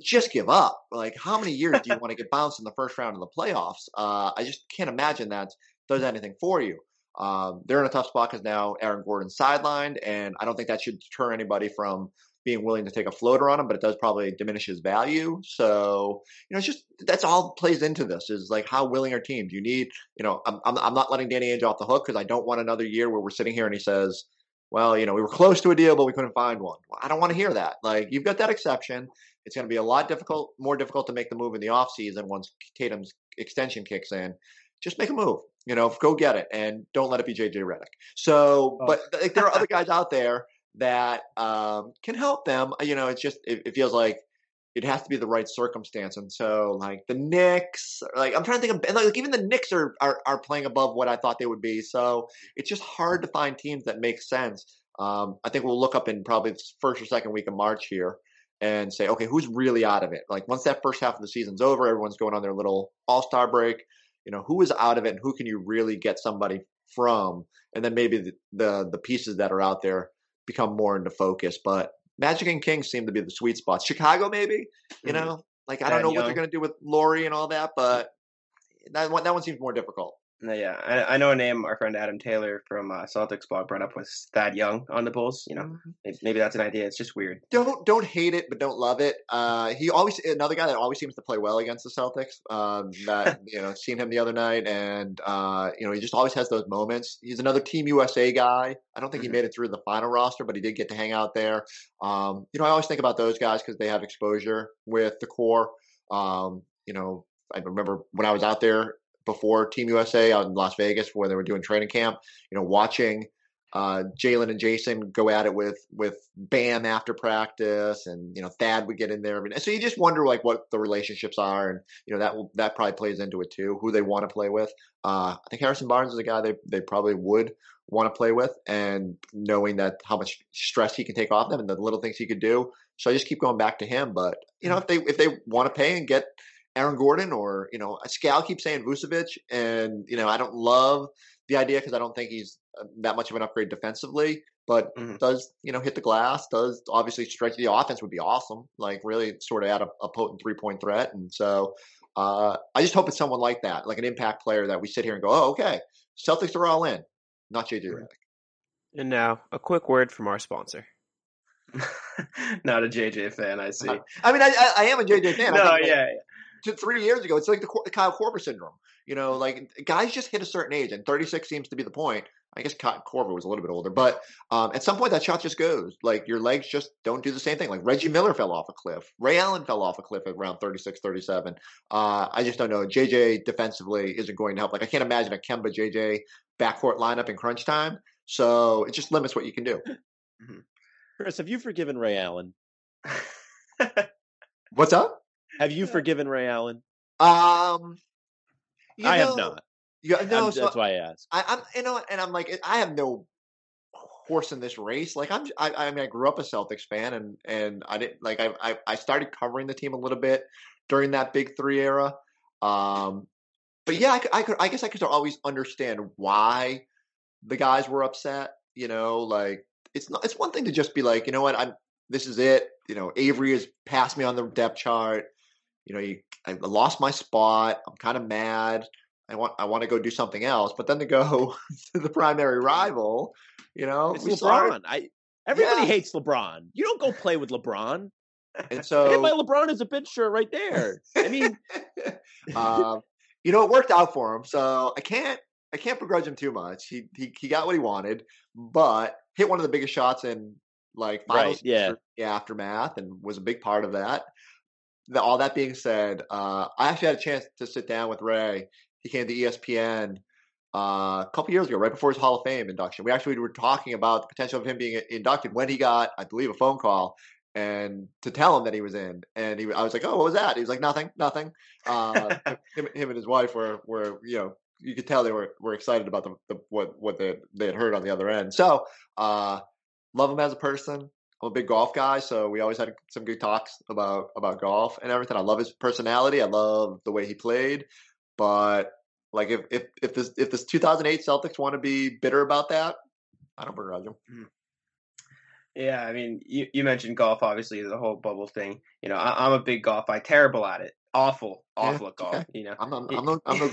Speaker 4: just give up. Like how many years do you *laughs* want to get bounced in the first round of the playoffs? Uh, I just can't imagine that does anything for you. Um, they're in a tough spot because now Aaron Gordon's sidelined, and I don't think that should deter anybody from being willing to take a floater on him, but it does probably diminish his value. So, you know, it's just that's all plays into this is like how willing are teams? You need, you know, I'm I'm, I'm not letting Danny Ainge off the hook because I don't want another year where we're sitting here and he says, well, you know, we were close to a deal, but we couldn't find one. Well, I don't want to hear that. Like you've got that exception. It's going to be a lot difficult, more difficult to make the move in the offseason once Tatum's extension kicks in. Just make a move, you know, go get it, and don't let it be JJ Redick. So,
Speaker 3: Oh.
Speaker 4: but like there are other guys out there that um, can help them. You know, it's just it, it feels like it has to be the right circumstance. And so, like the Knicks, like I'm trying to think of, and like even the Knicks are, are are playing above what I thought they would be. So it's just hard to find teams that make sense. Um, I think we'll look up in probably the first or second week of March here and say, okay, who's really out of it? Like once that first half of the season's over, everyone's going on their little All Star break. You know, who is out of it, and who can you really get somebody from? And then maybe the the, the pieces that are out there become more into focus. But Magic and Kings seem to be the sweet spots. Chicago, maybe, you
Speaker 3: Mhm.
Speaker 4: know, like I don't know what they're going to do with Lauri and all that, but that one that one seems more difficult.
Speaker 3: No, yeah, I, I know a name. Our friend Adam Taylor from uh, Celtics blog brought up was Thad Young on the Bulls. You know, maybe, maybe that's an idea. It's just weird.
Speaker 4: don't don't hate it, but don't love it. Uh, he always another guy that always seems to play well against the Celtics. Um, that *laughs* you know, seen him the other night, and uh, you know, he just always has those moments. He's another Team USA guy. I don't think
Speaker 3: Mhm.
Speaker 4: he made it through the final roster, but he did get to hang out there. Um, you know, I always think about those guys because they have exposure with the core. Um, you know, I remember when I was out there before Team USA out in Las Vegas where they were doing training camp. You know, watching uh, Jaylen and Jayson go at it with with Bam after practice, and you know Thad would get in there. Mean, so you just wonder like what the relationships are, and you know that will, that probably plays into it too. Who they want to play with. Uh, I think Harrison Barnes is a guy they they probably would want to play with, and knowing that how much stress he can take off them and the little things he could do. So I just keep going back to him. But you know if they if they want to pay and get Aaron Gordon or you know Scal keeps saying Vucevic, and you know I don't love the idea because I don't think he's uh, that much of an upgrade defensively, but
Speaker 3: Mhm.
Speaker 4: does you know hit the glass? Does obviously stretch the offense would be awesome. Like really sort of add a, a potent three point threat, and so uh, I just hope it's someone like that, like an impact player that we sit here and go, oh okay, Celtics are all in, not JJ
Speaker 3: Mhm.
Speaker 4: Redick.
Speaker 6: And now, a quick word from our sponsor. *laughs*
Speaker 3: Not a JJ fan, I see.
Speaker 4: I mean, I, I, I am a JJ fan. I
Speaker 3: no,
Speaker 4: think that-
Speaker 3: yeah,
Speaker 4: to three years ago, it's like the, Kyle Korver syndrome. You know, like guys just hit a certain age, and 36 seems to be the point. I guess Kyle Korver was a little bit older, but um, at some point that shot just goes. Like your legs just don't do the same thing. Like Reggie Miller fell off a cliff. Ray Allen fell off a cliff at around 36, 37. Uh, I just don't know. JJ defensively isn't going to help. Like I can't imagine a Kemba JJ backcourt lineup in crunch time. So it just limits what you can do. *laughs*
Speaker 5: Chris, have you forgiven Ray Allen? *laughs*
Speaker 4: What's up?
Speaker 5: Have you forgiven Ray Allen?
Speaker 4: Um, you
Speaker 5: I
Speaker 4: know-
Speaker 5: have not.
Speaker 4: Yeah, no, so
Speaker 5: that's why I asked.
Speaker 4: I, I'm, you know, and I'm like, I have no horse in this race. Like I'm, I, I mean, I grew up a Celtics fan, and and I didn't like I, I I started covering the team a little bit during that Big Three era. Um, but yeah, I, could, I could, I guess I could always understand why the guys were upset. You know, like it's not, it's one thing to just be like, you know what, I'm, this is it. You know, Avery has passed me on the depth chart. You know, you, I lost my spot. I'm kind of mad. I want, I want to go do something else. But then to go *laughs* to the primary rival, you know,
Speaker 5: It's LeBron. I everybody
Speaker 4: Yeah.
Speaker 5: hates LeBron. You don't go play with LeBron.
Speaker 4: and *laughs* so
Speaker 5: get my LeBron is a bitch shirt right there. I mean, *laughs*
Speaker 4: um, you know, it worked out for him, so I can't I can't begrudge him too much. He he he got what he wanted, but hit one of the biggest shots in like finals
Speaker 5: Right, yeah.
Speaker 4: the aftermath, and was a big part of that. The, all that being said, uh, I actually had a chance to sit down with Ray. He came to ESPN uh, a couple years ago, right before his Hall of Fame induction. We actually were talking about the potential of him being inducted when he got, I believe, a phone call and to tell him that he was in. And he, I was like, "Oh, what was that?" He was like, "Nothing, nothing." Uh, *laughs* him, him and his wife were were you know you could tell they were were excited about the, the what what they they had heard on the other end. So uh, love him as a person. I'm a big golf guy, so we always had some good talks about about golf and everything. I love his personality. I love the way he played, but like if if if this if this 2008 Celtics want to be bitter about that, I don't begrudge them.
Speaker 3: Yeah, I mean, you, you mentioned golf, obviously, the whole bubble thing. You know, I, I'm a big golf guy, terrible at it, awful,
Speaker 4: Yeah,
Speaker 3: awful at golf.
Speaker 4: okay.
Speaker 3: You know,
Speaker 4: I'm not, I'm no *laughs* I'm no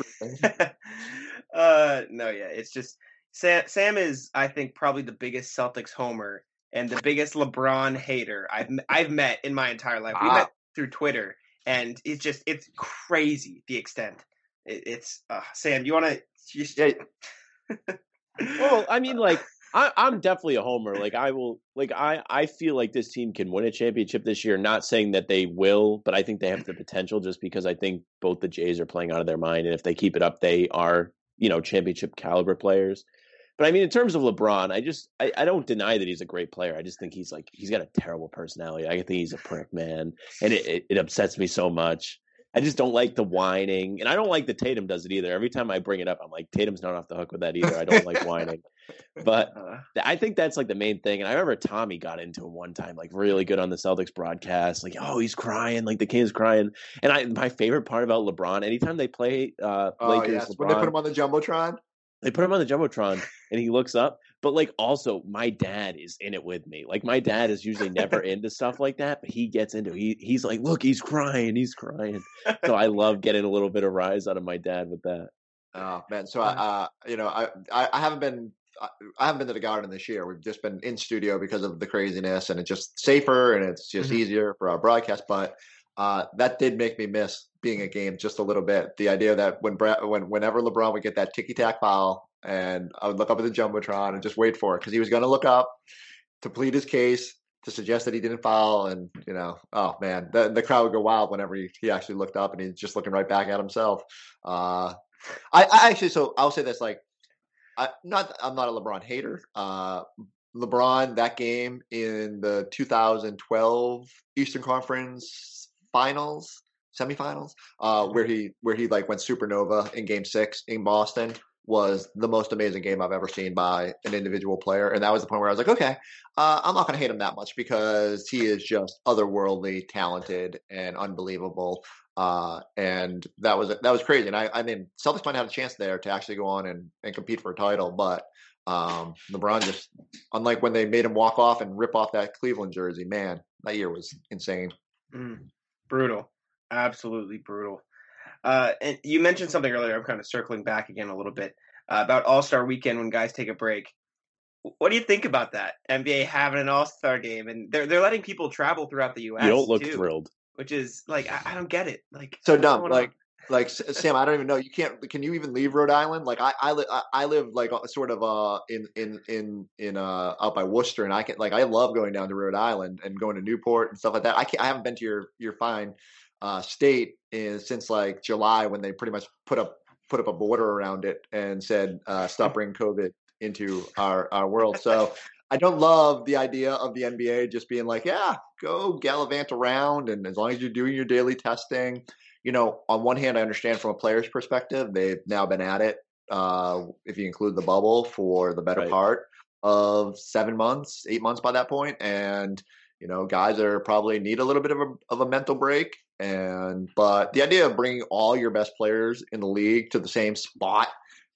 Speaker 3: uh, no, yeah, it's just Sam. Sam is, I think, probably the biggest Celtics homer and the biggest LeBron hater I've I've met in my entire life. We met through Twitter, and it's just it's crazy the extent. It, it's uh, Sam. You want to just
Speaker 4: Yeah.
Speaker 5: well, I mean, like *laughs* I, I'm definitely a homer. Like I will, like I, I feel like this team can win a championship this year. Not saying that they will, but I think they have the potential. Just because I think both the Jays are playing out of their mind, and if they keep it up, they are, you know, championship caliber players. But I mean, in terms of LeBron, I just I, I don't deny that he's a great player. I just think he's like he's got a terrible personality. I think he's a prick, man, and it, it, it upsets me so much. I just don't like the whining, and I don't like the Tatum does it either. Every time I bring it up, I'm like, Tatum's not off the hook with that either. I don't like whining, but *laughs*
Speaker 3: uh,
Speaker 5: I think that's like the main thing. And I remember Tommy got into him one time, like really good on the Celtics broadcast, like, oh, he's crying, like the kid's crying. And I, my favorite part about LeBron, anytime they play uh,
Speaker 4: Oh
Speaker 5: Lakers,
Speaker 4: yes,
Speaker 5: LeBron,
Speaker 4: when they put him on the jumbotron.
Speaker 5: They put him on the jumbotron and he looks up but like also my dad is in it with me like my dad is usually never *laughs* into stuff like that but he gets into it. he he's like look he's crying he's crying so i love getting a little bit of rise out of my dad with that
Speaker 4: Oh man, so I, uh, you know, I, I, haven't been, I haven't been to the garden this year. We've just been in studio because of the craziness, and it's just safer and it's just
Speaker 3: Mhm.
Speaker 4: easier for our broadcast. But uh, that did make me miss being a game just a little bit. The idea that when when whenever LeBron would get that ticky tack foul, and I would look up at the jumbotron and just wait for it because he was going to look up to plead his case. To suggest that he didn't foul, and you know, oh man, the the crowd would go wild whenever he, he actually looked up and he's just looking right back at himself. Uh, I, I actually, so I'll say this: like, I not, I'm not a LeBron hater. Uh, LeBron that game in the 2012 Eastern Conference Finals, semifinals, uh, where he where he like went supernova in Game Six in Boston was the most amazing game I've ever seen by an individual player, and that was the point where I was like, okay, uh, I'm not going to hate him that much because he is just otherworldly talented and unbelievable. Uh, and that was that was crazy. And I, I mean, Celtics might have a chance there to actually go on and, and compete for a title, but um, LeBron just, unlike when they made him walk off and rip off that Cleveland jersey, man, that year was insane.
Speaker 3: Mm, brutal, absolutely brutal. Uh, and you mentioned something earlier. I'm kind of circling back again a little bit uh, about All Star Weekend when guys take a break. What do you think about that? NBA having an All Star game and they're they're letting people travel throughout the U.S.
Speaker 5: you don't look
Speaker 3: too,
Speaker 5: thrilled
Speaker 3: which is like I, I don't get it. Like
Speaker 4: So dumb. Like,
Speaker 3: on?
Speaker 4: Like Sam, I don't even know. You can't. Can you even leave Rhode Island? Like, I, I, I- live like sort of uh in in in in uh out by Worcester, and I can like I love going down to Rhode Island and going to Newport and stuff like that. I can't. I haven't been to your your fine uh state in, since like July when they pretty much put up put up a border around it and said uh, stop bringing COVID into our our world. So. I don't love the idea of the NBA just being like, yeah, go gallivant around, and as long as you're doing your daily testing, you know, on one hand, I understand from a player's perspective, they've now been at it, uh, if you include the bubble, for the better
Speaker 5: Right.
Speaker 4: part of seven months, eight months by that point, and you know, guys are probably need a little bit of a of a mental break. And but the idea of bringing all your best players in the league to the same spot,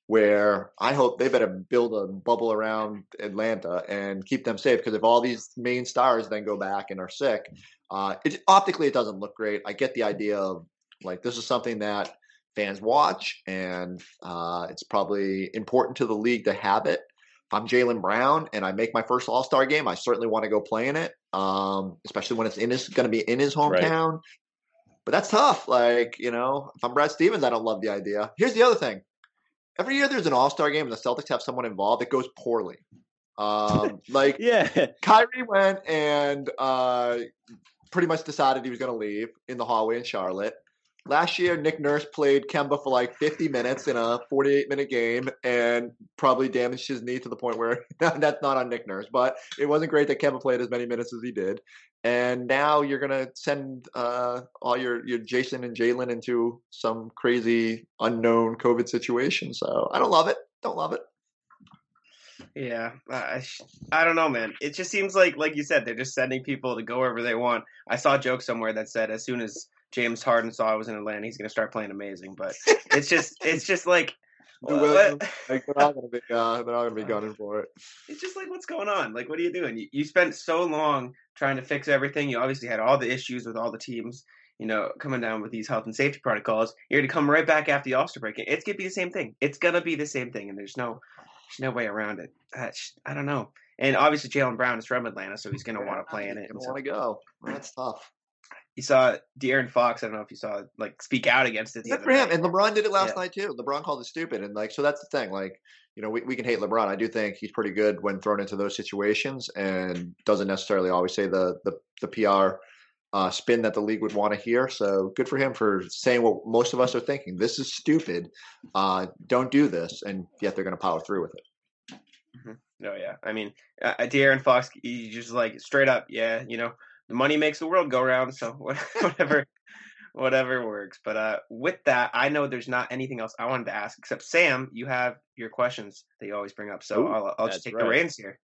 Speaker 4: where I hope they better build a bubble around Atlanta and keep them safe because if all these main stars then go back and are sick, uh, it optically it doesn't look great. I get the idea of like this is something that fans watch, and uh, it's probably important to the league to have it. If I'm Jaylen Brown and I make my first All Star game, I certainly want to go play in it, um, especially when it's in his going to be in his hometown. Right. But that's tough. Like you know, if I'm Brad Stevens, I don't love the idea. Here's the other thing: every year there's an All Star game and the Celtics have someone involved, it goes poorly. Um, *laughs* like
Speaker 5: yeah,
Speaker 4: Kyrie went and uh, pretty much decided he was going to leave in the hallway in Charlotte. Last year, Nick Nurse played Kemba for like 50 minutes in a 48 minute game and probably damaged his knee to the point where *laughs* that's not on Nick Nurse, but it wasn't great that Kemba played as many minutes as he did. And now you're going to send uh, all your, your Jayson and Jaylen into some crazy unknown COVID situation. So I don't love it. Don't love it.
Speaker 3: Yeah, I, I don't know, man. It just seems like, like you said, they're just sending people to go wherever they want. I saw a joke somewhere that said as soon as James Harden saw I was in Atlanta, he's gonna start playing amazing. But *laughs* it's just it's just like *laughs*
Speaker 4: like they're not gonna be uh, they're not gonna be gunning for it.
Speaker 3: It's just like what's going on? Like what are you doing? You, you spent so long trying to fix everything. You obviously had all the issues with all the teams. You know, coming down with these health and safety protocols, you're gonna come right back after the All Star break. It's gonna be the same thing. It's gonna be the same thing, and there's no, there's no way around it. I don't know. And obviously, Jaylen Brown is from Atlanta, so he's gonna want to play in it.
Speaker 4: Gonna want to go. That's tough
Speaker 3: you saw De'Aaron Fox. I don't know if you saw like speak out against it.
Speaker 4: Good for him. And LeBron did it last yeah. night too. LeBron called it stupid, and like so that's the thing. Like you know, we, we can hate LeBron. I do think he's pretty good when thrown into those situations, and doesn't necessarily always say the the, the PR uh, spin that the league would want to hear. So good for him for saying what most of us are thinking. This is stupid. Uh, don't do this, and yet they're going to power through with it.
Speaker 3: Mm-hmm. No, yeah. I mean, uh, De'Aaron Fox, he just like straight up, yeah. You know, money makes the world go round. So *laughs* whatever, whatever works. But uh, with that, I know there's not anything else I wanted to ask except Sam. You have your questions that you always bring up, so Ooh, I'll, I'll just take right. the reins here.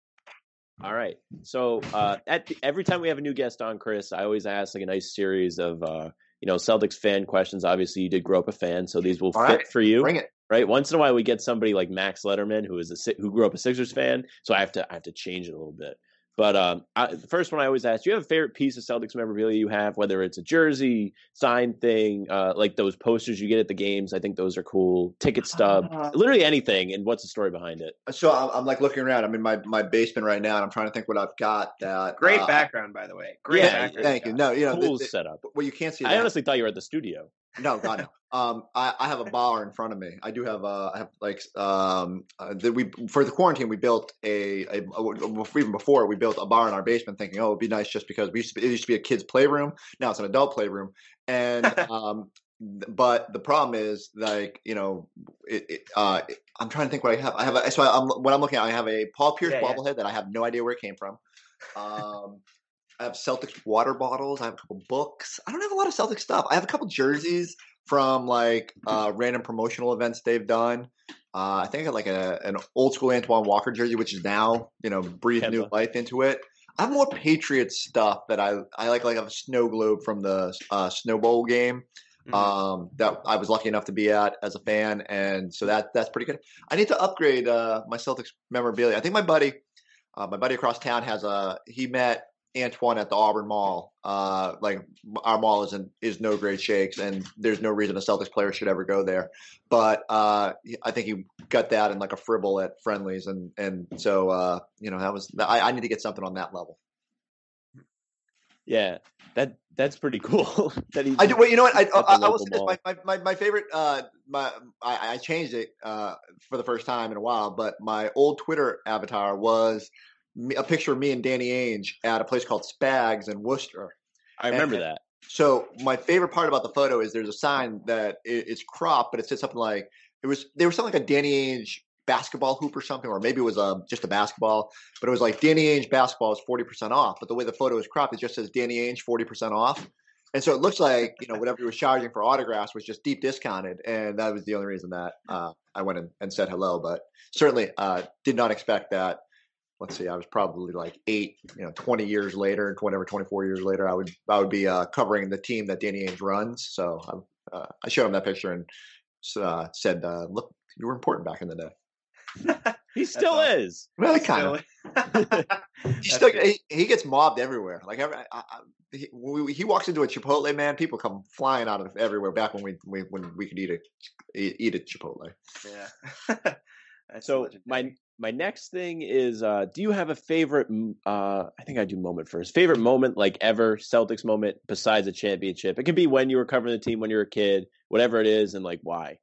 Speaker 5: All right. So uh, at the, every time we have a new guest on, Chris, I always ask like a nice series of uh, you know Celtics fan questions. Obviously, you did grow up a fan, so these will All fit right. for you.
Speaker 4: Bring it.
Speaker 5: Right. Once in a while, we get somebody like Max Letterman, who is a who grew up a Sixers fan, so I have to I have to change it a little bit. But um, I, the first one I always ask: Do you have a favorite piece of Celtics memorabilia you have? Whether it's a jersey, sign thing, uh, like those posters you get at the games. I think those are cool. Ticket stub, uh, literally anything. And what's the story behind it?
Speaker 4: So I'm, I'm, like looking around. I'm in my, my basement right now, and I'm trying to think what I've got. That
Speaker 3: great uh, background, by the way. Great yeah, background.
Speaker 4: Thank you. No, you know,
Speaker 5: cool the, the, setup.
Speaker 4: Well, you can't see.
Speaker 5: That. I honestly thought you were at the studio.
Speaker 4: No, God no. Um, I, I, have a bar in front of me. I do have uh, I have like um, uh, the, we for the quarantine we built a, a, a, even before we built a bar in our basement, thinking oh it'd be nice just because we used to be, it used to be a kids playroom. Now it's an adult playroom, and *laughs* um, but the problem is like you know it, it, uh, I'm trying to think what I have. I have a, so I'm what I'm looking at. I have a Paul Pierce yeah, bobblehead yeah. that I have no idea where it came from. Um, I have Celtics water bottles. I have a couple books. I don't have a lot of Celtic stuff. I have a couple jerseys from like uh, random promotional events they've done. Uh, I think I got like a, an old school Antoine Walker jersey, which is now you know breathe new life into it. I have more Patriots stuff that I I like like I have a snow globe from the uh, Snow Bowl game. Mm-hmm. Um, that I was lucky enough to be at as a fan, and so that that's pretty good. I need to upgrade uh, my Celtics memorabilia. I think my buddy, uh, my buddy across town has a he met Antoine at the Auburn Mall. Uh, like our mall is in, is no great shakes, and there's no reason a Celtics player should ever go there. But uh, I think he got that in like a fribble at Friendly's, and and so uh, you know that was I, I need to get something on that level.
Speaker 5: Yeah, that that's pretty cool. *laughs* that
Speaker 4: he I do. Well, you know what? I, I, I will say this. My, my, my favorite. Uh, my I, I changed it uh, for the first time in a while, but my old Twitter avatar was a picture of me and Danny Ainge at a place called Spags in Worcester.
Speaker 5: I remember and, that.
Speaker 4: So my favorite part about the photo is there's a sign that it's cropped, but it said something like it was they were selling like a Danny Ainge basketball hoop or something, or maybe it was um, just a basketball, but it was like Danny Ainge basketball is forty percent off. But the way the photo is cropped, it just says Danny Ainge forty percent off. And so it looks like you know whatever he was charging for autographs was just deep discounted, and that was the only reason that uh, I went in and said hello. But certainly uh, did not expect that let's see, I was probably like eight, you know, 20 years later, and whatever, 24 years later, I would I would be uh, covering the team that Danny Ainge runs. So I, uh, I showed him that picture and uh, said, uh, "Look, you were important back in the day." *laughs*
Speaker 5: he still
Speaker 3: awesome.
Speaker 5: is.
Speaker 4: Well, kind of. *laughs* *laughs* He still he, he gets mobbed everywhere. Like every, I, I, he, we, he walks into a Chipotle, man, people come flying out of everywhere. Back when we, we when we could eat a eat, eat at Chipotle.
Speaker 3: yeah.
Speaker 5: So
Speaker 3: legendary.
Speaker 5: my my next thing is, uh, do you have a favorite? Uh, I think I do moment first. Favorite moment, like ever Celtics moment besides a championship. It could be when you were covering the team when you were a kid, whatever it is, and like why.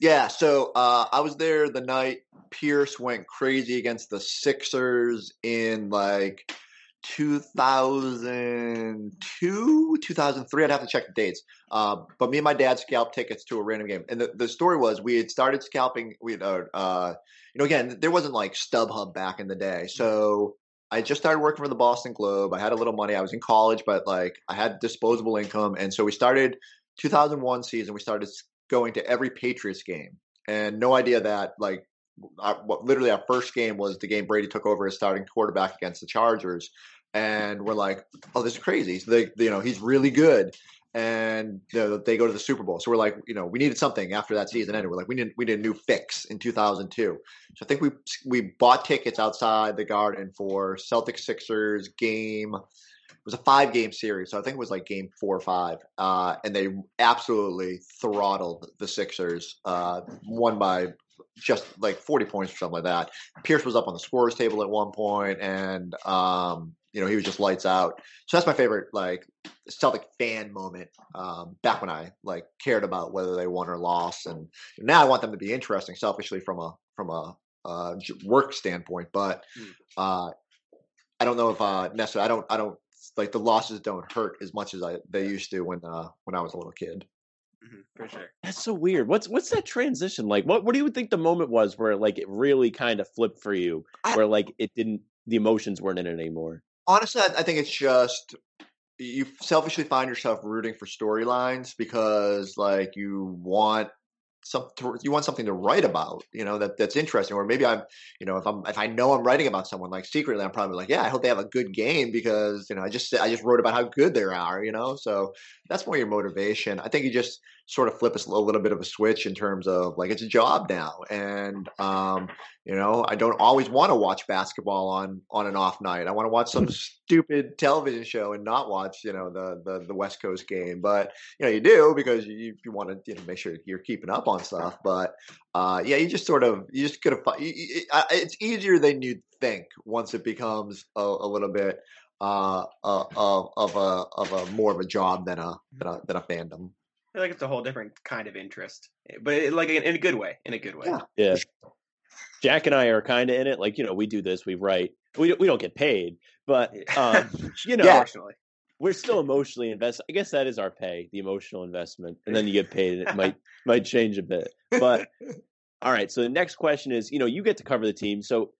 Speaker 4: Yeah, so uh, I was there the night Pierce went crazy against the Sixers in like 2002, 2003. I'd have to check the dates. Uh, but me and my dad scalped tickets to a random game. And the, the story was we had started scalping. We had, uh, uh, you know, again, there wasn't like StubHub back in the day. So I just started working for the Boston Globe. I had a little money. I was in college, but like I had disposable income. And so we started 2001 season. We started going to every Patriots game and no idea that like what literally our first game was the game Brady took over as starting quarterback against the Chargers, and we're like, oh, this is crazy. They, you know, he's really good, and you know, they go to the Super Bowl. So we're like, you know, we needed something after that season ended. We're like, we need we need a new fix in 2002. So I think we we bought tickets outside the Garden for Celtics Sixers game. It was a five game series, so I think it was like game four or five, uh, and they absolutely throttled the Sixers, uh, won by just like 40 points or something like that. Pierce was up on the scorers table at one point, and um, you know he was just lights out. So that's my favorite like Celtic fan moment. Um, back when I like cared about whether they won or lost, and now I want them to be interesting, selfishly from a from a uh, work standpoint. But uh, I don't know if uh, necessarily I don't I don't like the losses don't hurt as much as I they used to when uh, when I was a little kid.
Speaker 3: Mhm, for sure.
Speaker 5: That's so weird. What's what's that transition like? What what do you think the moment was where like it really kind of flipped for you,
Speaker 4: I-
Speaker 5: where like it didn't, the emotions weren't in it anymore.
Speaker 4: honestly, I, I think it's just you selfishly find yourself rooting for storylines because like you want some you want something to write about, you know, that that's interesting. Or maybe I'm, you know, if I'm if I know I'm writing about someone, like secretly, I'm probably like, yeah, I hope they have a good game because you know I just I just wrote about how good they are, you know. So that's more your motivation. I think you just sort of flip a little bit of a switch in terms of like it's a job now, and um, you know, I don't always want to watch basketball on on an off night. I want to watch some stupid television show and not watch, you know, the the, the West Coast game. But you know, you do because you you want to you know make sure you're keeping up on stuff. But uh, yeah, you just sort of you just gotta. fi- you- you- I- It's easier than you'd think once it becomes a, a little bit uh, uh, of of a of a more of a job than a than a, than a fandom.
Speaker 3: I feel like it's a whole different kind of interest, eh, but it, like in, in a good way. In a good way.
Speaker 4: Yeah.
Speaker 5: Yeah. Jack and I are kind of in it. Like, you know, we do this, we write. We we don't get paid, but um, *laughs* you know,
Speaker 3: Unfortunately.
Speaker 5: we're still emotionally invested. I guess that is our pay, the emotional investment, and then you get paid, and it might *laughs* might change a bit. But *laughs* all right, so the next question is, you know, you get to cover the team, so.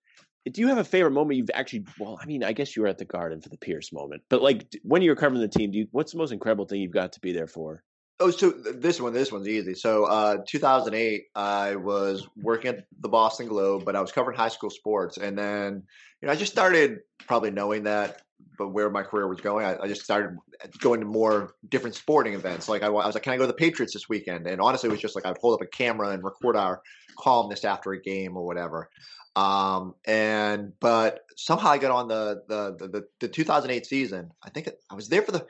Speaker 5: Do you have a favorite moment you've actually? Well, I mean, I guess you were at the Garden for the Pierce moment, but like when you were covering the team, do you, what's the most incredible thing you've got to be there for?
Speaker 4: Oh, so this one, this one's easy. So, uh, 2008, I was working at the Boston Globe, but I was covering high school sports, and then you know I just started probably knowing that, but where my career was going, I, I just started going to more different sporting events. Like I, I was like, can I go to the Patriots this weekend? And honestly, it was just like I'd hold up a camera and record our columnist after a game or whatever. Um, and but somehow I got on the the the, the, the 2008 season. I think I was there for the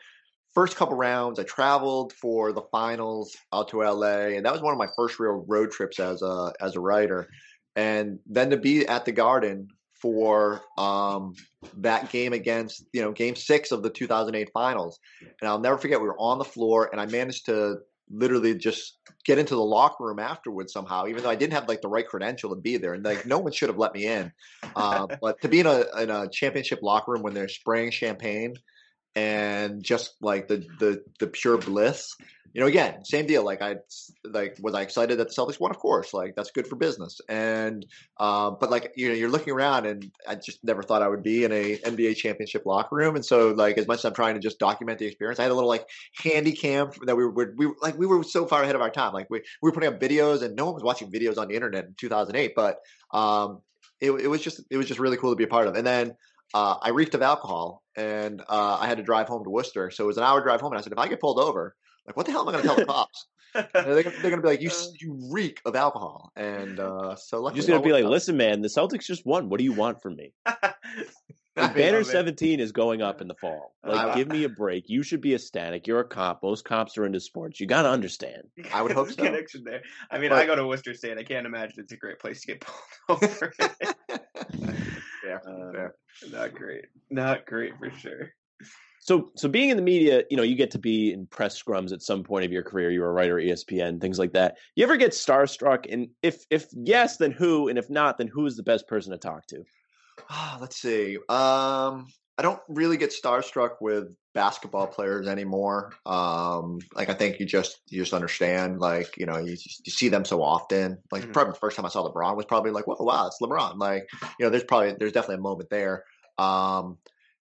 Speaker 4: first couple rounds. I traveled for the finals out to LA, and that was one of my first real road trips as a as a writer. And then to be at the Garden for um, that game against you know Game Six of the 2008 finals, and I'll never forget. We were on the floor, and I managed to literally just get into the locker room afterwards somehow, even though I didn't have like the right credential to be there, and like no one should have let me in. Uh, *laughs* but to be in a in a championship locker room when they're spraying champagne and just like the the the pure bliss. You know, again, same deal. Like I like was I excited that the Celtics won? Of course, like that's good for business. And uh, but like you know, you're looking around, and I just never thought I would be in a NBA championship locker room. And so, like as much as I'm trying to just document the experience, I had a little like handy cam that we were we like we were so far ahead of our time. Like we we were putting up videos, and no one was watching videos on the internet in 2008. But um, it, it was just it was just really cool to be a part of. And then uh, I reeked of alcohol, and uh, I had to drive home to Worcester. So it was an hour drive home, and I said, if I get pulled over, like, what the hell am I going to tell the *laughs* cops? They're, they're going to be like, you you reek of alcohol, and uh, so
Speaker 5: You're just gonna be like,
Speaker 4: out.
Speaker 5: listen, man, the Celtics just won. What do you want from me? *laughs* Banner 17 is going up in the fall. Like,
Speaker 4: Uh,
Speaker 5: give me a break. You should be ecstatic. You're a cop. Most cops are into sports. You got to understand. *laughs*
Speaker 4: I would hope so.
Speaker 3: Connection there. I mean,
Speaker 4: But-
Speaker 3: I go to Worcester State. I can't imagine it's a great place to get pulled over. Uh,
Speaker 4: fair.
Speaker 3: Not great. Not great for sure.
Speaker 5: So, so being in the media, you know, you get to be in press scrums at some point of your career. You were a writer at ESPN, things like that. You ever get starstruck? And if if yes, then who? And if not, then who is the best person to talk to?
Speaker 4: Ah, let's see. Um, I don't really get starstruck with basketball players anymore. Um, like I think you just you just understand, like you know, you you see them so often. Like
Speaker 3: Mhm.
Speaker 4: probably the first time I saw LeBron was probably like, "Whoa, wow, it's LeBron!" Like you know, there's probably there's definitely a moment there. Um,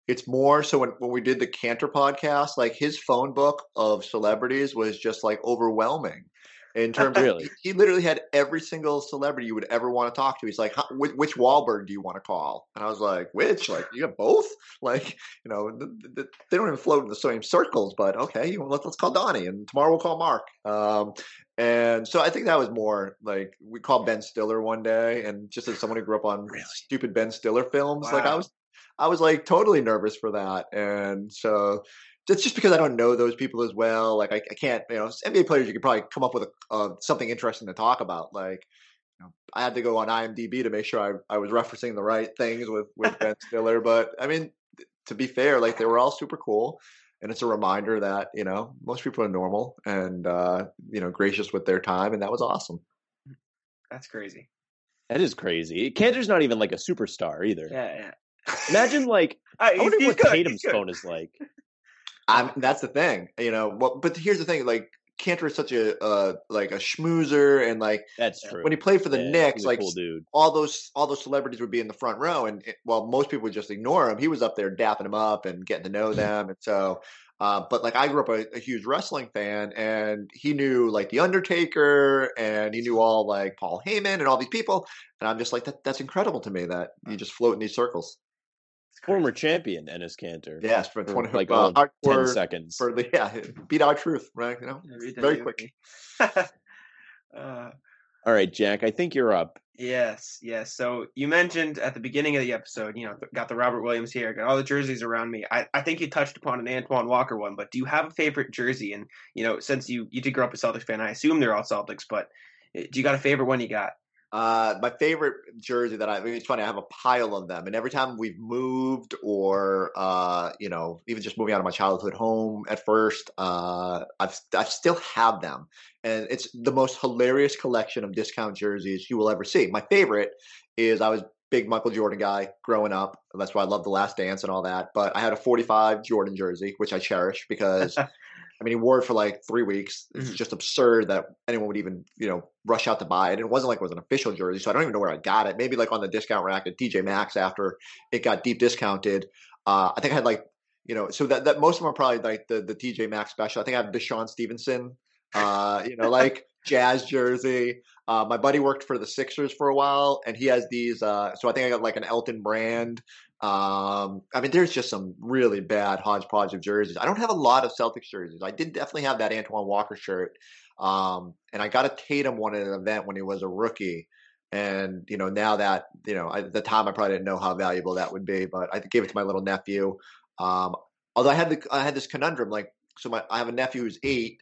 Speaker 4: it's more so when when we did the Kanter podcast, like his phone book of celebrities was just like overwhelming. In *laughs* terms of,
Speaker 5: Really?
Speaker 4: he, he literally had every single celebrity you would ever want to talk to. He's like, which, which Wahlberg do you want to call? And I was like, which? Like, you got both? *laughs* Like, you know, th- th- they don't even float in the same circles, but okay, let's, let's call Donnie and tomorrow we'll call Mark. Um, and so I think that was more like we called Ben Stiller one day, and just as someone who grew up on stupid Ben Stiller films, like I was, I was like totally nervous for that, and so that's just because I don't know those people as well. Like I, I can't, you know, NBA players you could probably come up with a, uh, something interesting to talk about. Like you know, I had to go on IMDb to make sure I, I was referencing the right things with with *laughs* Ben Stiller. But I mean, to be fair, like they were all super cool. And it's a reminder that you know most people are normal and uh, you know gracious with their time, and that was awesome.
Speaker 3: That's crazy.
Speaker 5: That is crazy. Kanter's not even like a superstar either.
Speaker 3: Yeah, yeah.
Speaker 5: Imagine like *laughs*
Speaker 3: Uh,
Speaker 5: I wonder what
Speaker 3: good,
Speaker 5: Tatum's phone is like.
Speaker 4: I'm, that's the thing, you know. Well, but here's the thing: like Kanter is such a uh, like a schmoozer, and like
Speaker 5: That's true.
Speaker 4: when he played for the
Speaker 5: Yeah,
Speaker 4: Knicks, like
Speaker 5: cool
Speaker 4: all those all those celebrities would be in the front row, and it, while most people would just ignore him, he was up there dapping them up and getting to know *laughs* them, and so. Uh, but like I grew up a, a huge wrestling fan, and he knew like the Undertaker, and he knew all like Paul Heyman and all these people, and I'm just like that. That's incredible to me that you just float in these circles.
Speaker 3: It's crazy.
Speaker 5: Former champion Enes Kanter.
Speaker 4: Yes, for
Speaker 5: For,
Speaker 4: twenty
Speaker 5: like
Speaker 4: uh,
Speaker 5: all ten
Speaker 4: hardcore
Speaker 5: seconds.
Speaker 4: for the *laughs* yeah, beat our truth, right? You know,
Speaker 3: Read
Speaker 4: very
Speaker 3: to
Speaker 4: quick. *laughs*
Speaker 3: uh,
Speaker 5: All right, Jack. I think you're up.
Speaker 3: Yes, yes. So you mentioned at the beginning of the episode, you know, got the Robert Williams here, got all the jerseys around me. I, I think you touched upon an Antoine Walker one, but do you have a favorite jersey? And you know, since you you did grow up a Celtics fan, I assume they're all Celtics, but eh, do you got a favorite one you got?
Speaker 4: Uh, my favorite jersey that I, it's funny, I have a pile of them. And every time we've moved or, uh, you know, even just moving out of my childhood home at first, uh, I've, I still have them. And it's the most hilarious collection of discount jerseys you will ever see. My favorite is I was big Michael Jordan guy growing up. That's why I love The Last Dance and all that. But I had a 45 Jordan jersey, which I cherish because *laughs* I mean, he wore it for like three weeks. It's
Speaker 3: Mhm.
Speaker 4: just absurd that anyone would even, you know, rush out to buy it. And it wasn't like it was an official jersey, so I don't even know where I got it. Maybe like on the discount rack at TJ Maxx after it got deep discounted. Uh, I think I had like, you know, so that, that most of them are probably like the, the TJ Maxx special. I think I have DeShawn Stevenson, uh, you know, like *laughs* jazz jersey. Uh, my buddy worked for the Sixers for a while, and he has these. Uh, so I think I got like an Elton Brand. Um, I mean, there's just some really bad hodgepodge of jerseys. I don't have a lot of Celtics jerseys. I did definitely have that Antoine Walker shirt, um, and I got a Tatum one at an event when he was a rookie. And you know, now that you know, at the time I probably didn't know how valuable that would be, but I gave it to my little nephew. Um, although I had the I had this conundrum, like, so my I have a nephew who's eight,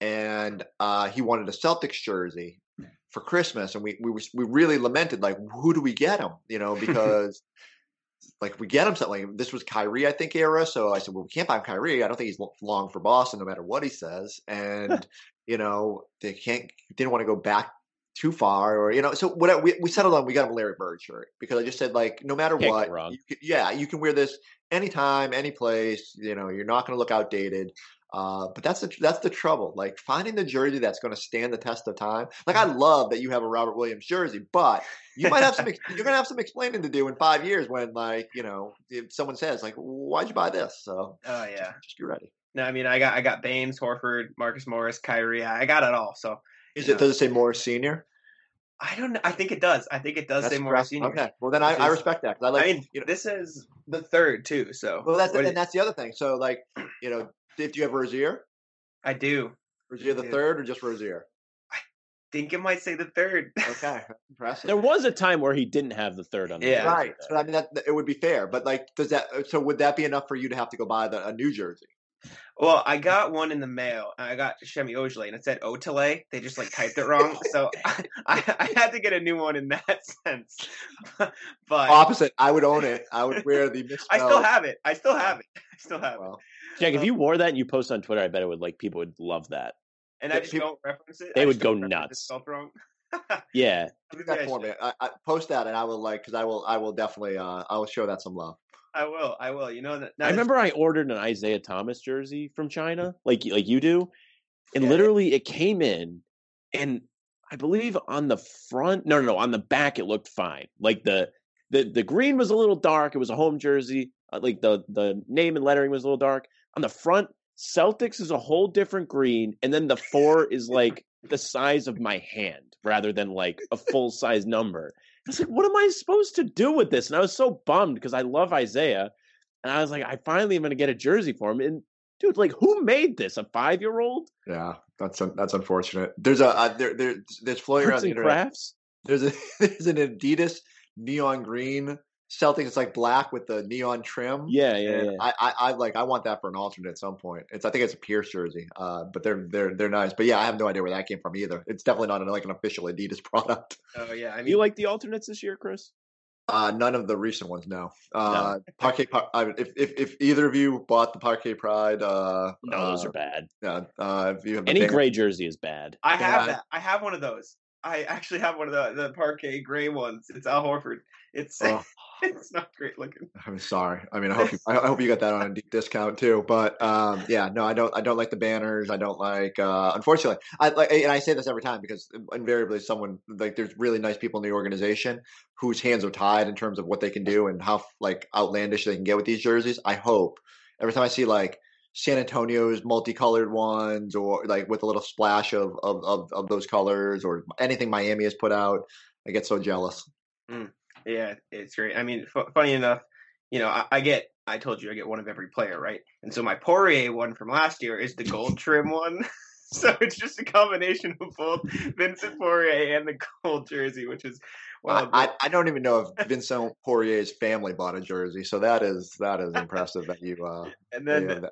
Speaker 4: and uh, he wanted a Celtics jersey for Christmas, and we we we really lamented like, who do we get him? You know, *laughs* because like we get him something. Like, this was Kyrie, I think, era. So I said, well, we can't buy him Kyrie. I don't think he's long for Boston, no matter what he says. And *laughs* you know, they can't didn't want to go back too far, or you know. So what we we settled on, we got him a Larry Bird shirt because I just said like, no matter
Speaker 5: Can't
Speaker 4: what, you can- yeah, you can wear this anytime, any place. You know, you're not going to look outdated. Uh, but that's the that's the trouble. Like finding the jersey that's going to stand the test of time. Like I love that you have a Robert Williams jersey, but you might have some *laughs* you're going to have some explaining to do in five years when like you know if someone says like why'd you buy this? So
Speaker 3: Oh yeah.
Speaker 4: just, just be ready.
Speaker 3: No, I mean I got I got Baynes, Horford, Marcus Morris, Kyrie. I got it all. So
Speaker 4: Is it does it say Morris Senior?
Speaker 3: I don't know. I think it does. I think it does
Speaker 4: That's
Speaker 3: say more
Speaker 4: impressive.
Speaker 3: senior.
Speaker 4: Okay, well then I,
Speaker 3: Which
Speaker 4: I respect that I like.
Speaker 3: I mean,
Speaker 4: you know,
Speaker 3: this is the third too. So
Speaker 4: well, that's and that's the other thing. So like, you know, do you have Rozier?
Speaker 3: I do
Speaker 4: Rozier the
Speaker 3: do.
Speaker 4: third or just Rozier?
Speaker 3: I think it might say the third.
Speaker 4: Okay, *laughs* impressive.
Speaker 5: There was a time where he didn't have the third on the
Speaker 3: Yeah.
Speaker 5: jersey,
Speaker 4: Right.
Speaker 5: though.
Speaker 4: So I mean, that, that- it would be fair, but like, does that? Uh, so would that be enough for you to have to go buy the, a New Jersey?
Speaker 3: Well, I got one in the mail. and I got Semi Ojeleye, and it said Otele. They just like typed it wrong, *laughs* so I, I, I had to get a new one in that *laughs* sense. but
Speaker 4: Opposite. I would own it. I would wear the misspelled.
Speaker 3: I still have it. I still have oh. it. I still have it.
Speaker 4: Well,
Speaker 5: Jack, if you wore that and you post on Twitter, I bet it would like people would love that.
Speaker 3: And I
Speaker 4: yeah,
Speaker 3: just
Speaker 4: people-
Speaker 3: don't reference it.
Speaker 5: They
Speaker 3: I
Speaker 5: would go
Speaker 3: don't reference it
Speaker 5: nuts.
Speaker 3: Wrong. *laughs*
Speaker 5: Yeah,
Speaker 4: do
Speaker 3: I
Speaker 4: that for me. I, I post that, and I will like because I will. I will definitely. Uh, I will show that some love.
Speaker 3: I will. I will. You know that.
Speaker 5: I remember I ordered an Isaiah Thomas jersey from China, like like you do, and
Speaker 3: Yeah.
Speaker 5: literally it came in, and I believe on the front, no, no, no, on the back it looked fine. Like the the the green was a little dark. It was a home jersey. uh, Like the the name and lettering was a little dark. On the front, Celtics is a whole different green, and then the four is like the size of my hand rather than like a full size number. I was like, what am I supposed to do with this? And I was so bummed because I love Isaiah. And I was like, I finally am going to get a jersey for him. And dude, like, who made this? A five year old?
Speaker 4: Yeah, that's un- that's unfortunate. There's a uh, there there there's floating around the internet.
Speaker 5: crafts?
Speaker 4: There's a *laughs* there's an Adidas neon green Celtics. It's like black with the neon trim.
Speaker 5: Yeah, yeah, yeah.
Speaker 4: I, I, I like I want that for an alternate at some point. It's I think it's a Pierce jersey, uh, but they're they're they're nice. But yeah, I have no idea where that came from either. It's definitely not an, like an official Adidas *laughs* product.
Speaker 3: Oh yeah. I mean,
Speaker 5: you like the alternates this year, Chris?
Speaker 4: Uh, none of the recent ones, no. Uh, Parquet, Par- I, if, if if either of you bought the Parquet Pride, uh,
Speaker 5: No, those
Speaker 4: uh,
Speaker 5: are bad.
Speaker 4: yeah, uh, if you have
Speaker 5: Any
Speaker 4: band-
Speaker 5: gray jersey is bad.
Speaker 3: I have
Speaker 4: Yeah.
Speaker 3: that. I have one of those. I actually have one of the the parquet gray ones. It's Al Horford. It's
Speaker 4: Oh. *laughs*
Speaker 3: it's not great looking.
Speaker 4: I'm sorry. I mean, I hope you, *laughs* I hope you got that on a deep discount too. But um, yeah, no, I don't. I don't like the banners. I don't like. Uh, unfortunately, I like, and I say this every time because invariably, someone like there's really nice people in the organization whose hands are tied in terms of what they can do and how like outlandish they can get with these jerseys. I hope every time I see like San Antonio's multicolored ones or like with a little splash of of of, of those colors or anything Miami has put out, I get so jealous.
Speaker 3: Yeah, it's great. I mean, f- funny enough, you know, I, I get. I told you I get one of every player, right? And so my Poirier one from last year is the gold trim one. *laughs* so it's just a combination of both Vincent Poirier and the gold jersey, which is well,
Speaker 4: I, I, I don't even know if Vincent Poirier's family bought a jersey, so that is that is impressive that you uh *laughs*
Speaker 3: and then
Speaker 4: you have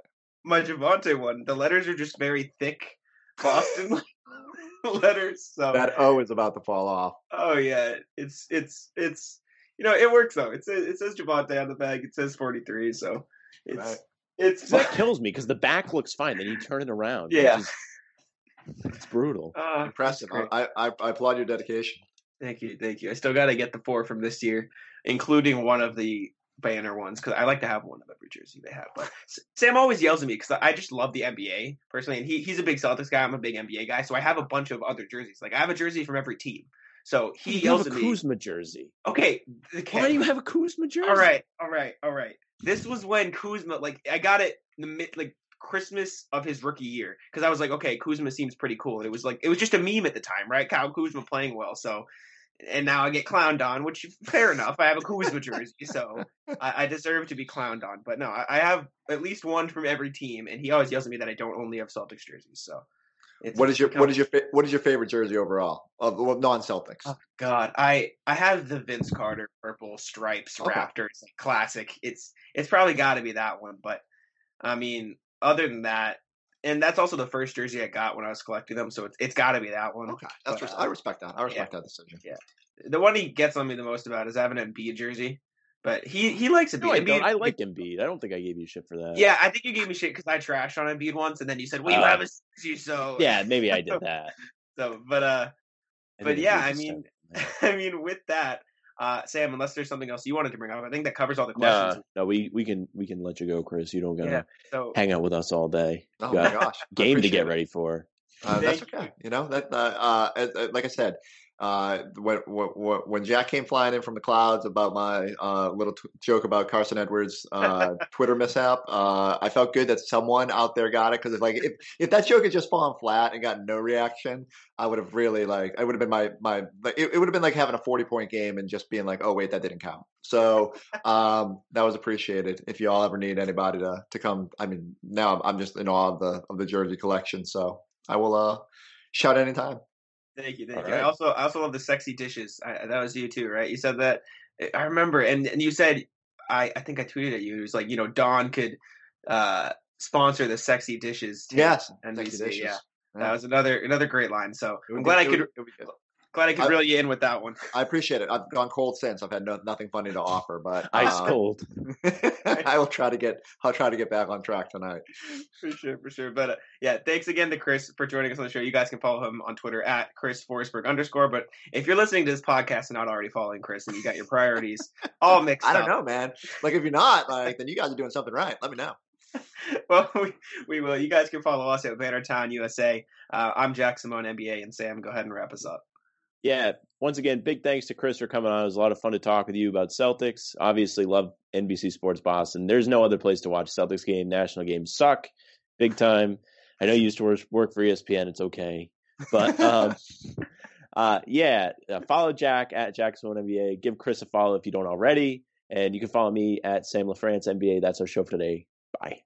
Speaker 3: my Javonte one, the letters are just very thick Boston *laughs* letters. So
Speaker 4: that O is about to fall off.
Speaker 3: oh yeah, it's it's it's you know it works though. It says it says Javonte on the bag. It says forty three. So it's
Speaker 4: Right.
Speaker 3: it's
Speaker 5: That kills me because the back looks fine. Then you turn it around.
Speaker 3: Yeah.
Speaker 5: is- it's brutal.
Speaker 3: uh,
Speaker 4: Impressive. I, I I applaud your dedication.
Speaker 3: Thank you, thank you. I still got to get the four from this year, including one of the banner ones because I like to have one of every jersey they have. But Sam always yells at me because I just love the NBA personally, and he he's a big Celtics guy. I'm a big NBA guy, so I have a bunch of other jerseys. Like I have a jersey from every team. So he
Speaker 5: you
Speaker 3: yells
Speaker 5: have
Speaker 3: at
Speaker 5: a
Speaker 3: me.
Speaker 5: Kuzma jersey.
Speaker 3: Okay,
Speaker 5: Why
Speaker 3: okay.
Speaker 5: do you have a Kuzma jersey?
Speaker 3: All right, all right, all right. This was when Kuzma, like, I got it in the mid, like Christmas of his rookie year because I was like, okay, Kuzma seems pretty cool. And it was like, it was just a meme at the time, right? Kyle Kuzma playing well, so. And now I get clowned on, which fair enough. I have a Kuzma jersey, so I, I deserve to be clowned on. But no, I, I have at least one from every team, and he always yells at me that I don't only have Celtics jerseys. So, it's
Speaker 4: What is your
Speaker 3: become-
Speaker 4: what is your what is your favorite jersey overall? Of well, non Celtics.
Speaker 3: Oh God, I I have the Vince Carter purple stripes
Speaker 4: Okay.
Speaker 3: Raptors like, classic. It's it's probably got to be that one, but I mean, other than that, and that's also the first jersey I got when I was collecting them, so it's it's got to be that one.
Speaker 4: Okay, that's
Speaker 3: But,
Speaker 4: res-
Speaker 3: uh,
Speaker 4: I respect that. I respect that decision.
Speaker 3: Yeah, the one he gets on me the most about is having an Embiid jersey, but he he likes Embiid.
Speaker 5: No, I,
Speaker 3: Embiid-
Speaker 5: I like Embiid. I don't think I gave you shit for that.
Speaker 3: Yeah, I think you gave me shit because I trashed on Embiid once, and then you said, "Well, you
Speaker 5: Oh.
Speaker 3: have a jersey, so
Speaker 5: Yeah, maybe I did *laughs* that.
Speaker 3: So, but uh,
Speaker 5: I
Speaker 3: But yeah, I mean. *laughs* I mean, with that, uh, Sam, unless there's something else you wanted to bring up, I think that covers all the questions.
Speaker 5: no, no we we can we can let you go, Chris. You don't gotta
Speaker 3: Yeah. So
Speaker 5: hang out with us all day.
Speaker 4: Oh
Speaker 5: You
Speaker 4: my gosh,
Speaker 5: game to get
Speaker 4: it.
Speaker 5: ready for.
Speaker 4: Uh, that's okay. You know that uh, uh, uh, like I said, uh, when, when when Jack came flying in from the clouds about my uh, little t- joke about Carsen Edwards uh, *laughs* Twitter mishap, uh, I felt good that someone out there got it because like if if that joke had just fallen flat and got no reaction, I would have really like I would have been my my like, it, it would have been like having a forty point game and just being like, oh wait, that didn't count. So *laughs* um, that was appreciated. If you all ever need anybody to to come, I mean, now I'm just in awe of the of the jersey collection. So I will uh, shout anytime.
Speaker 3: Thank you, thank
Speaker 5: All
Speaker 3: you. I also I also love the sexy dishes. I, that was you too, right? You said that. I remember, and and you said I I think I tweeted at you. It was like you know Don could uh sponsor the sexy dishes.
Speaker 4: Yes,
Speaker 3: NBC,
Speaker 4: dishes.
Speaker 3: Yeah,
Speaker 4: Yeah.
Speaker 3: that was another another great line. So I'm glad I
Speaker 4: it
Speaker 3: could
Speaker 4: would- it would be good.
Speaker 3: Glad I could
Speaker 4: I-
Speaker 3: reel you in with that one.
Speaker 4: I appreciate it. I've gone cold since. I've had no, nothing funny to offer, but
Speaker 5: Ice
Speaker 4: uh,
Speaker 5: cold. *laughs* *laughs*
Speaker 4: I will try to get. I'll try to get back on track tonight.
Speaker 3: for sure, for sure. But uh, yeah, thanks again to Chris for joining us on the show. You guys can follow him on Twitter at Chris Forsberg underscore. But if you're listening to this podcast and not already following Chris, and you got your priorities *laughs* all mixed
Speaker 4: I don't
Speaker 3: up,
Speaker 4: know, man. Like if you're not, like then you guys are doing something right. Let me know.
Speaker 3: well, we, we will. You guys can follow us at Bannertown USA. Uh, I'm Jack Simone, NBA, and Sam, go ahead and wrap us up.
Speaker 5: Yeah. Once again, big thanks to Chris for coming on. It was a lot of fun to talk with you about Celtics. Obviously, love NBC Sports Boston. There's no other place to watch Celtics game. National games suck, big time. I know you used to work- for ESPN. It's okay, but *laughs* um, uh, yeah, uh, follow Jack at Jack Simone NBA. Give Chris a follow if you don't already, and you can follow me at Sam LaFrance NBA. That's our show for today. Bye.